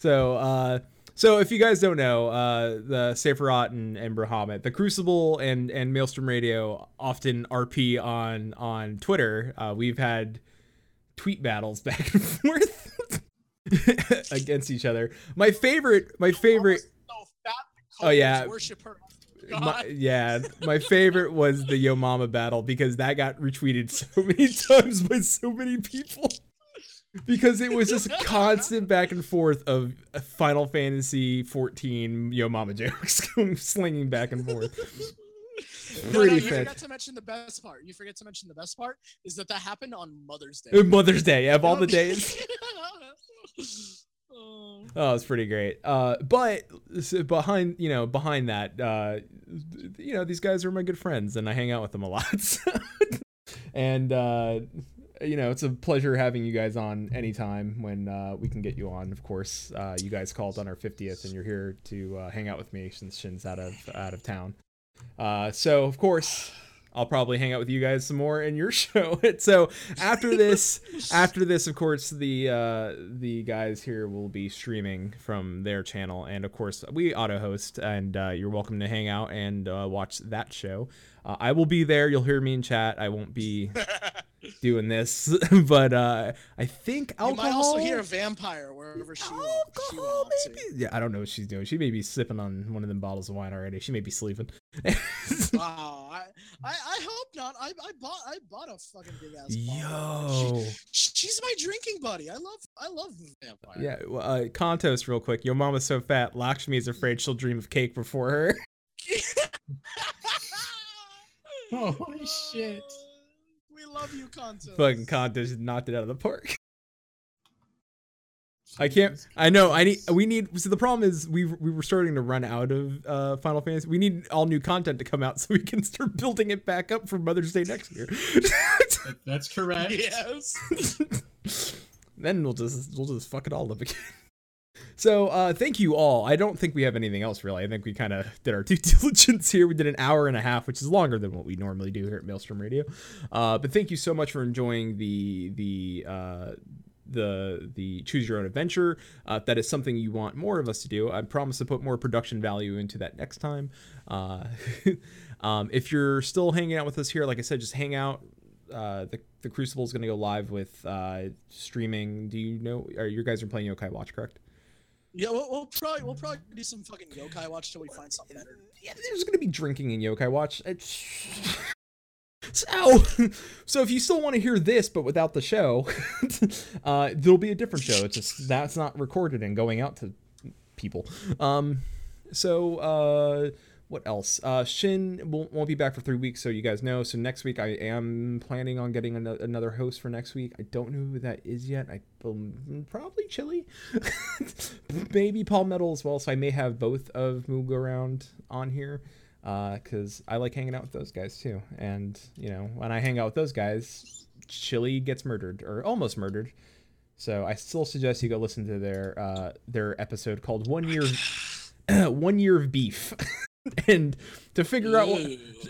So, uh, so if you guys don't know, uh, the Sephiroth and, and Bahamut, the Crucible and and Maelstrom Radio often RP on on Twitter. Uh, we've had tweet battles back and forth against each other. My favorite, my favorite. Oh, yeah. Worship her. My, yeah, my favorite was the Yo Mama battle because that got retweeted so many times by so many people. Because it was just constant back and forth of Final Fantasy 14 Yo Mama jokes slinging back and forth. No, no, you forgot to mention the best part. You forget to mention the best part is that that happened on Mother's Day. Uh, Mother's Day, of all the days. Oh. Oh, it's pretty great. Uh, but behind, you know, behind that, uh, you know, these guys are my good friends, and I hang out with them a lot. so- and uh, you know, it's a pleasure having you guys on anytime when uh, we can get you on. Of course, uh, you guys called on our 50th, and you're here to uh, hang out with me since Shin's out of out of town. Uh, so of course. I'll probably hang out with you guys some more in your show. so after this, after this, of course, the uh, the guys here will be streaming from their channel, and of course, we auto host, and uh, you're welcome to hang out and uh, watch that show. Uh, I will be there. You'll hear me in chat. I won't be doing this, but uh, I think alcohol. You might also hear a vampire wherever she, she went alcohol, to. maybe. Yeah, I don't know what she's doing. She may be sipping on one of them bottles of wine already. She may be sleeping. Wow, I, I, I hope not. I, I bought I bought a fucking big ass. Yo. She, she's my drinking buddy. I love I love vampire. Yeah, well, uh, Contos, real quick. Your mama's so fat, Lakshmi is afraid she'll dream of cake before her. Holy shit. We love you, Conto. Fucking Contos knocked it out of the park. I can't. I know. I need. We need. So the problem is we we were starting to run out of uh, Final Fantasy. We need all new content to come out so we can start building it back up for Mother's Day next year. That- That's correct. Yes. then we'll just we'll just fuck it all up again. So uh, thank you all. I don't think we have anything else really. I think we kind of did our due diligence here. We did an hour and a half, which is longer than what we normally do here at Maelstrom Radio. Uh, but thank you so much for enjoying the the uh, the the choose your own adventure. Uh, that is something you want more of us to do. I promise to put more production value into that next time. Uh, um, if you're still hanging out with us here, like I said, just hang out. Uh, the the Crucible is going to go live with uh, streaming. Do you know? Are you guys are playing Yokai Watch, correct? Yeah, we'll, we'll probably we'll probably do some fucking yokai watch till we find something better. Yeah, there's to be drinking in Yokai Watch. It's- So, so if you still want to hear this but without the show, uh, there'll be a different show. It's just that's not recorded and going out to people. Um, so uh, what else? Uh, Shin won't, won't be back for three weeks, so you guys know. So next week I am planning on getting ano- another host for next week. I don't know who that is yet. I um, probably Chili, maybe Paul Metal as well. So I may have both of Move Around on here because I like hanging out with those guys too. And you know, when I hang out with those guys, Chili gets murdered or almost murdered. So I still suggest you go listen to their uh, their episode called One Year One Year of Beef. and to figure out what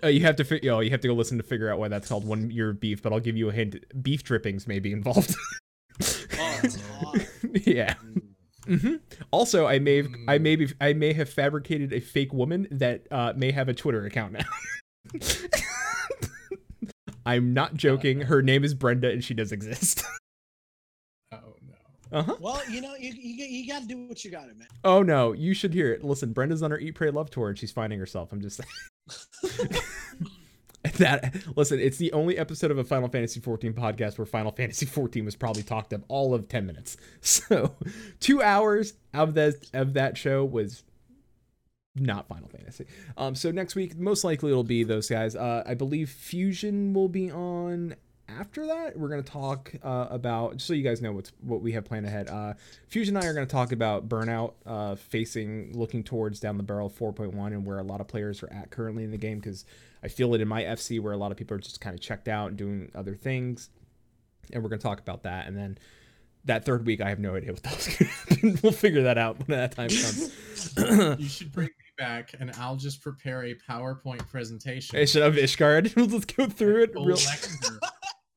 uh, you have to fi- oh, you have to go listen to figure out why that's called One Year of Beef. But I'll give you a hint: beef drippings may be involved. Oh, yeah. hmm Also, I may have, I may be, I may have fabricated a fake woman that uh, may have a Twitter account now. I'm not joking. Her name is Brenda, and she does exist. Oh no. Uh huh. Well, you know, you you, you got to do what you got to, man. Oh no, you should hear it. Listen, Brenda's on her Eat, Pray, Love tour, and she's finding herself. I'm just saying. that listen, it's the only episode of a Final Fantasy 14 podcast where Final Fantasy 14 was probably talked up all of 10 minutes. So, 2 hours of that of that show was not Final Fantasy. Um so next week most likely it'll be those guys. Uh I believe Fusion will be on after that we're going to talk uh, about just so you guys know what's what we have planned ahead uh, fusion and i are going to talk about burnout uh, facing looking towards down the barrel of 4.1 and where a lot of players are at currently in the game because i feel it in my fc where a lot of people are just kind of checked out and doing other things. And we're going to talk about that. And then that third week i have no idea what that's going to happen. We'll figure that out when that time comes. You should bring me back, and I'll just prepare a PowerPoint presentation. I should have ishgard? Let's go through it real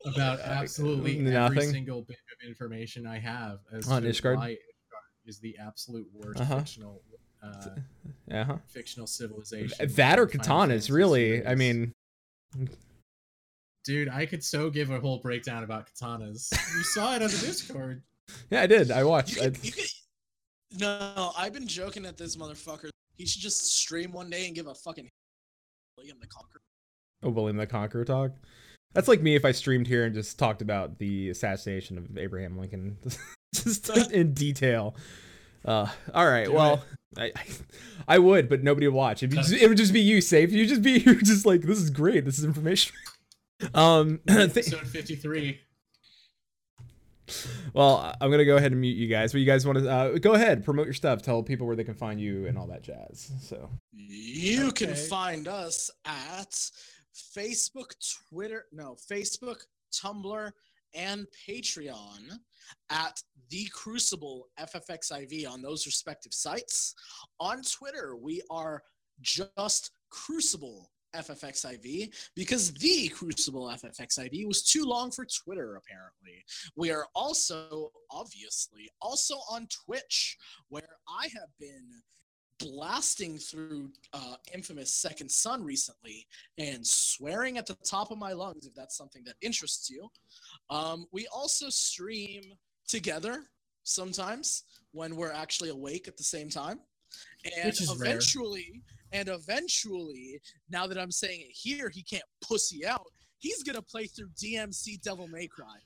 about absolutely every single bit of information I have as On to Ishgard? is the absolute worst Uh-huh. fictional uh, uh-huh fictional civilization. that or in the Final katanas really i mean dude, I could so give a whole breakdown about katanas. You saw it on the Discord. yeah i did i watched You I, could, you could, no, I've been joking at this motherfucker. He should just stream one day and give a fucking William the Conqueror. a william the conqueror talk that's like me if i streamed here and just talked about the assassination of abraham lincoln. Just in detail. Uh all right Do well I, I i would but nobody would watch. It'd be just, it would just be you safe. You just be you're just like this is great. This is information. Um th- Episode 53. well i'm gonna go ahead and mute you guys but you guys want to uh, go ahead promote your stuff. Tell people where they can find you and all that jazz so. You can find us at Facebook, Twitter, no, Facebook, Tumblr, and Patreon at The Crucible FFXIV on those respective sites. On Twitter, we are just Crucible FFXIV because The Crucible FFXIV was too long for Twitter, apparently. We are also, obviously, also on Twitch, where I have been blasting through uh, infamous Second Son recently and swearing at the top of my lungs if that's something that interests you. Um, we also stream together sometimes when we're actually awake at the same time. And Which is rare. eventually, and eventually, now that I'm saying it here, he can't pussy out. He's gonna play through DMC Devil May Cry.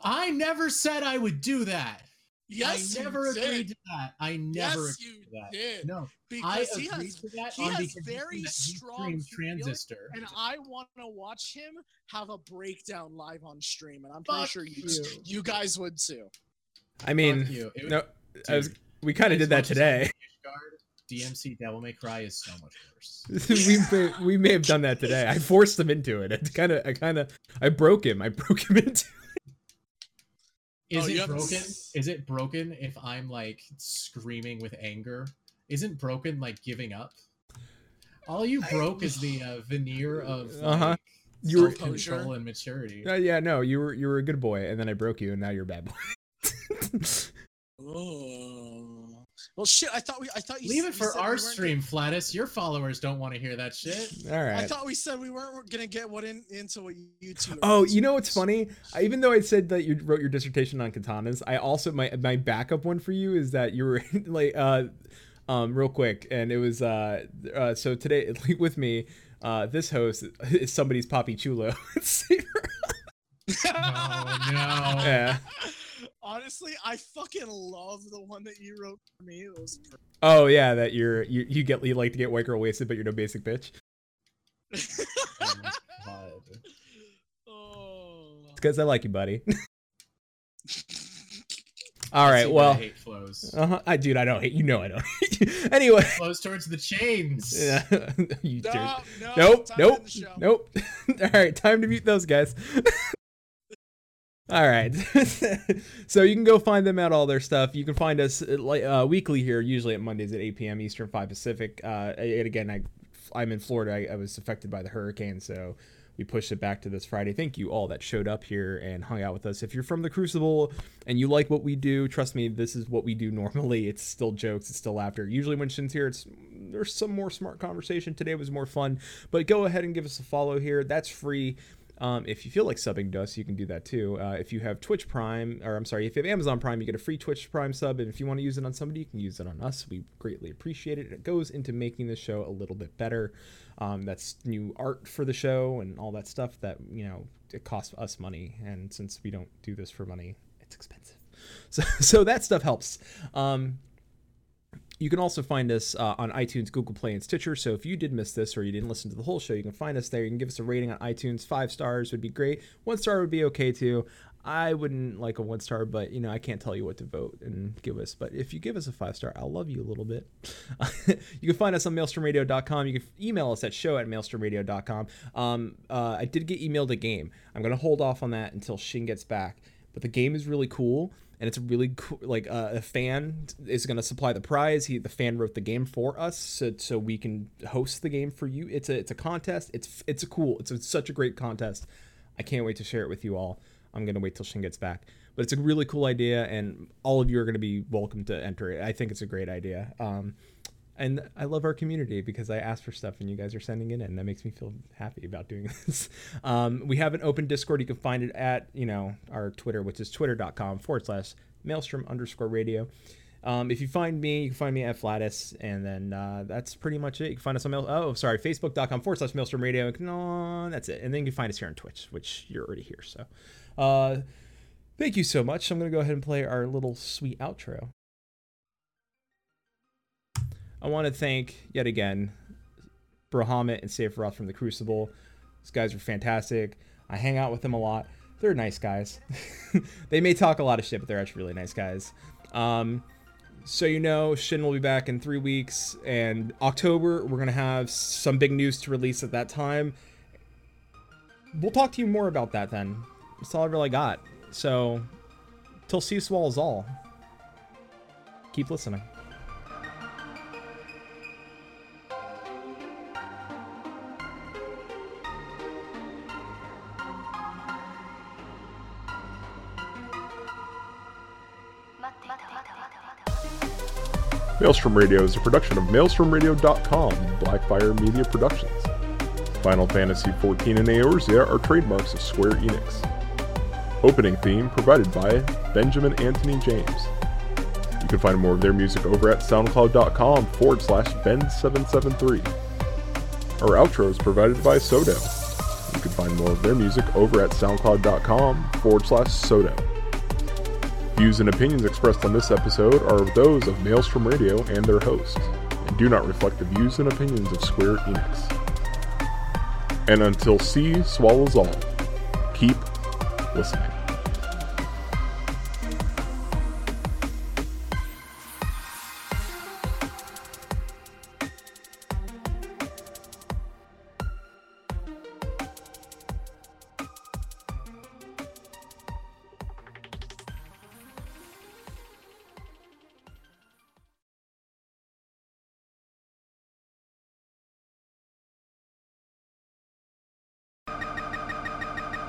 I never said I would do that. Yes, I you never did. agreed to that. I never Yes, agreed you to that. did. No, I Because he agreed has to that he on has the very he strong streams feelings, Transistor. and I want to watch him have a breakdown live on stream, and I'm pretty Fuck sure you you. you guys would too. i mean you. It was- no I was, we kind of did that today DMC Devil May Cry is so much worse. we may, we may have done that today. I forced him into it. I kind of I kind of I broke him. I broke him into. Is Oh, it haven't broken? Is it broken if I'm like screaming with anger? Isn't broken like giving up? All you broke is the uh, veneer of like, Uh-huh. You were- self-control and maturity. Uh, yeah, no, you were you were a good boy, and then I broke you, and now you're a bad boy. Oh. Well, shit. I thought we. I thought you. Leave s- it for said we our weren't stream, Flatus. Your followers don't want to hear that shit. All right. I thought we said we weren't gonna get what in, into what you two. Oh, you know what's funny? I, even though I said that you wrote your dissertation on katanas, I also my my backup one for you is that you were like uh um real quick, and it was uh, uh so today like, with me. Uh, this host is somebody's Poppy Chulo. Oh no. yeah. Honestly, I fucking love the one that you wrote for me. It was. Oh yeah, that you're you, you get you like to get white girl wasted, but you're no basic bitch. Oh my God. oh. because I like you, buddy. All See right, where well, the hate flows. uh-huh. I dude, I don't hate you. Know I don't. Hate you. Anyway, flows towards the chains. yeah, you No, no, Nope, nope, the nope. All right, time to mute those guys. All right, so you can go find them at all their stuff. You can find us uh, uh, weekly here, usually at Mondays at 8 p.m. Eastern, 5 Pacific. Uh, and again, I I'm in Florida. I, I was affected by the hurricane, so we pushed it back to this Friday. Thank you all that showed up here and hung out with us. If you're from the Crucible and you like what we do, trust me, this is what we do normally. It's still jokes, it's still laughter. Usually when Shin's here, it's there's some more smart conversation. Today was more fun, but go ahead and give us a follow here. That's free. Um, if you feel like subbing to us, you can do that too. Uh, if you have Twitch Prime, or I'm sorry, if you have Amazon Prime, you get a free Twitch Prime sub. And if you want to use it on somebody, you can use it on us. We greatly appreciate it. It goes into making the show a little bit better. Um, that's new art for the show and all that stuff that, you know, it costs us money. And since we don't do this for money, it's expensive. So, so that stuff helps. Um, you can also find us uh, on iTunes, Google Play, and Stitcher. So if you did miss this or you didn't listen to the whole show, you can find us there. You can give us a rating on iTunes. Five stars would be great. One star would be okay too. I wouldn't like a one star, but you know I can't tell you what to vote and give us. But if you give us a five star, I'll love you a little bit. you can find us on maelstromradio.com. You can email us at show at maelstromradio.com. Um, uh, I did get emailed a game. I'm gonna hold off on that until Shin gets back. But the game is really cool and it's really cool. Like uh, a fan is going to supply the prize. He, the fan wrote the game for us, so, so we can host the game for you. It's a it's a contest. It's it's a cool. It's, a, it's such a great contest. I can't wait to share it with you all. I'm gonna wait till Shin gets back, but it's a really cool idea, and all of you are gonna be welcome to enter it. I think it's a great idea. Um, and I love our community because I ask for stuff and you guys are sending it in. That makes me feel happy about doing this. Um, we have an open Discord. You can find it at you know our Twitter, which is twitter.com forward slash maelstrom underscore radio. Um, if you find me, you can find me at Flatus, and then uh, that's pretty much it. You can find us on. Oh, sorry, Facebook.com forward slash Maelstrom Radio. That's it. And then you can find us here on Twitch, which you're already here. So, uh, thank you so much. I'm gonna go ahead and play our little sweet outro. I want to thank yet again Brohamit and Sephiroth from the Crucible. These guys are fantastic. I hang out with them a lot. They're nice guys. they may talk a lot of shit, but they're actually really nice guys. Um, so you know, Shin will be back in three weeks, and October we're gonna have some big news to release at that time. We'll talk to you more about that then. That's all I really got. So, till sea swallows all. Keep listening. Maelstrom Radio is a production of MaelstromRadio.com, Blackfire Media Productions. Final Fantasy XIV and Eorzea are trademarks of Square Enix. Opening theme provided by Benjamin Anthony James. You can find more of their music over at soundcloud.com forward slash Ben773. Our outro is provided by Sodo. You can find more of their music over at soundcloud.com forward slash Sodo. Views and opinions expressed on this episode are those of Maelstrom Radio and their hosts, and do not reflect the views and opinions of Square Enix. And until sea swallows all, keep listening.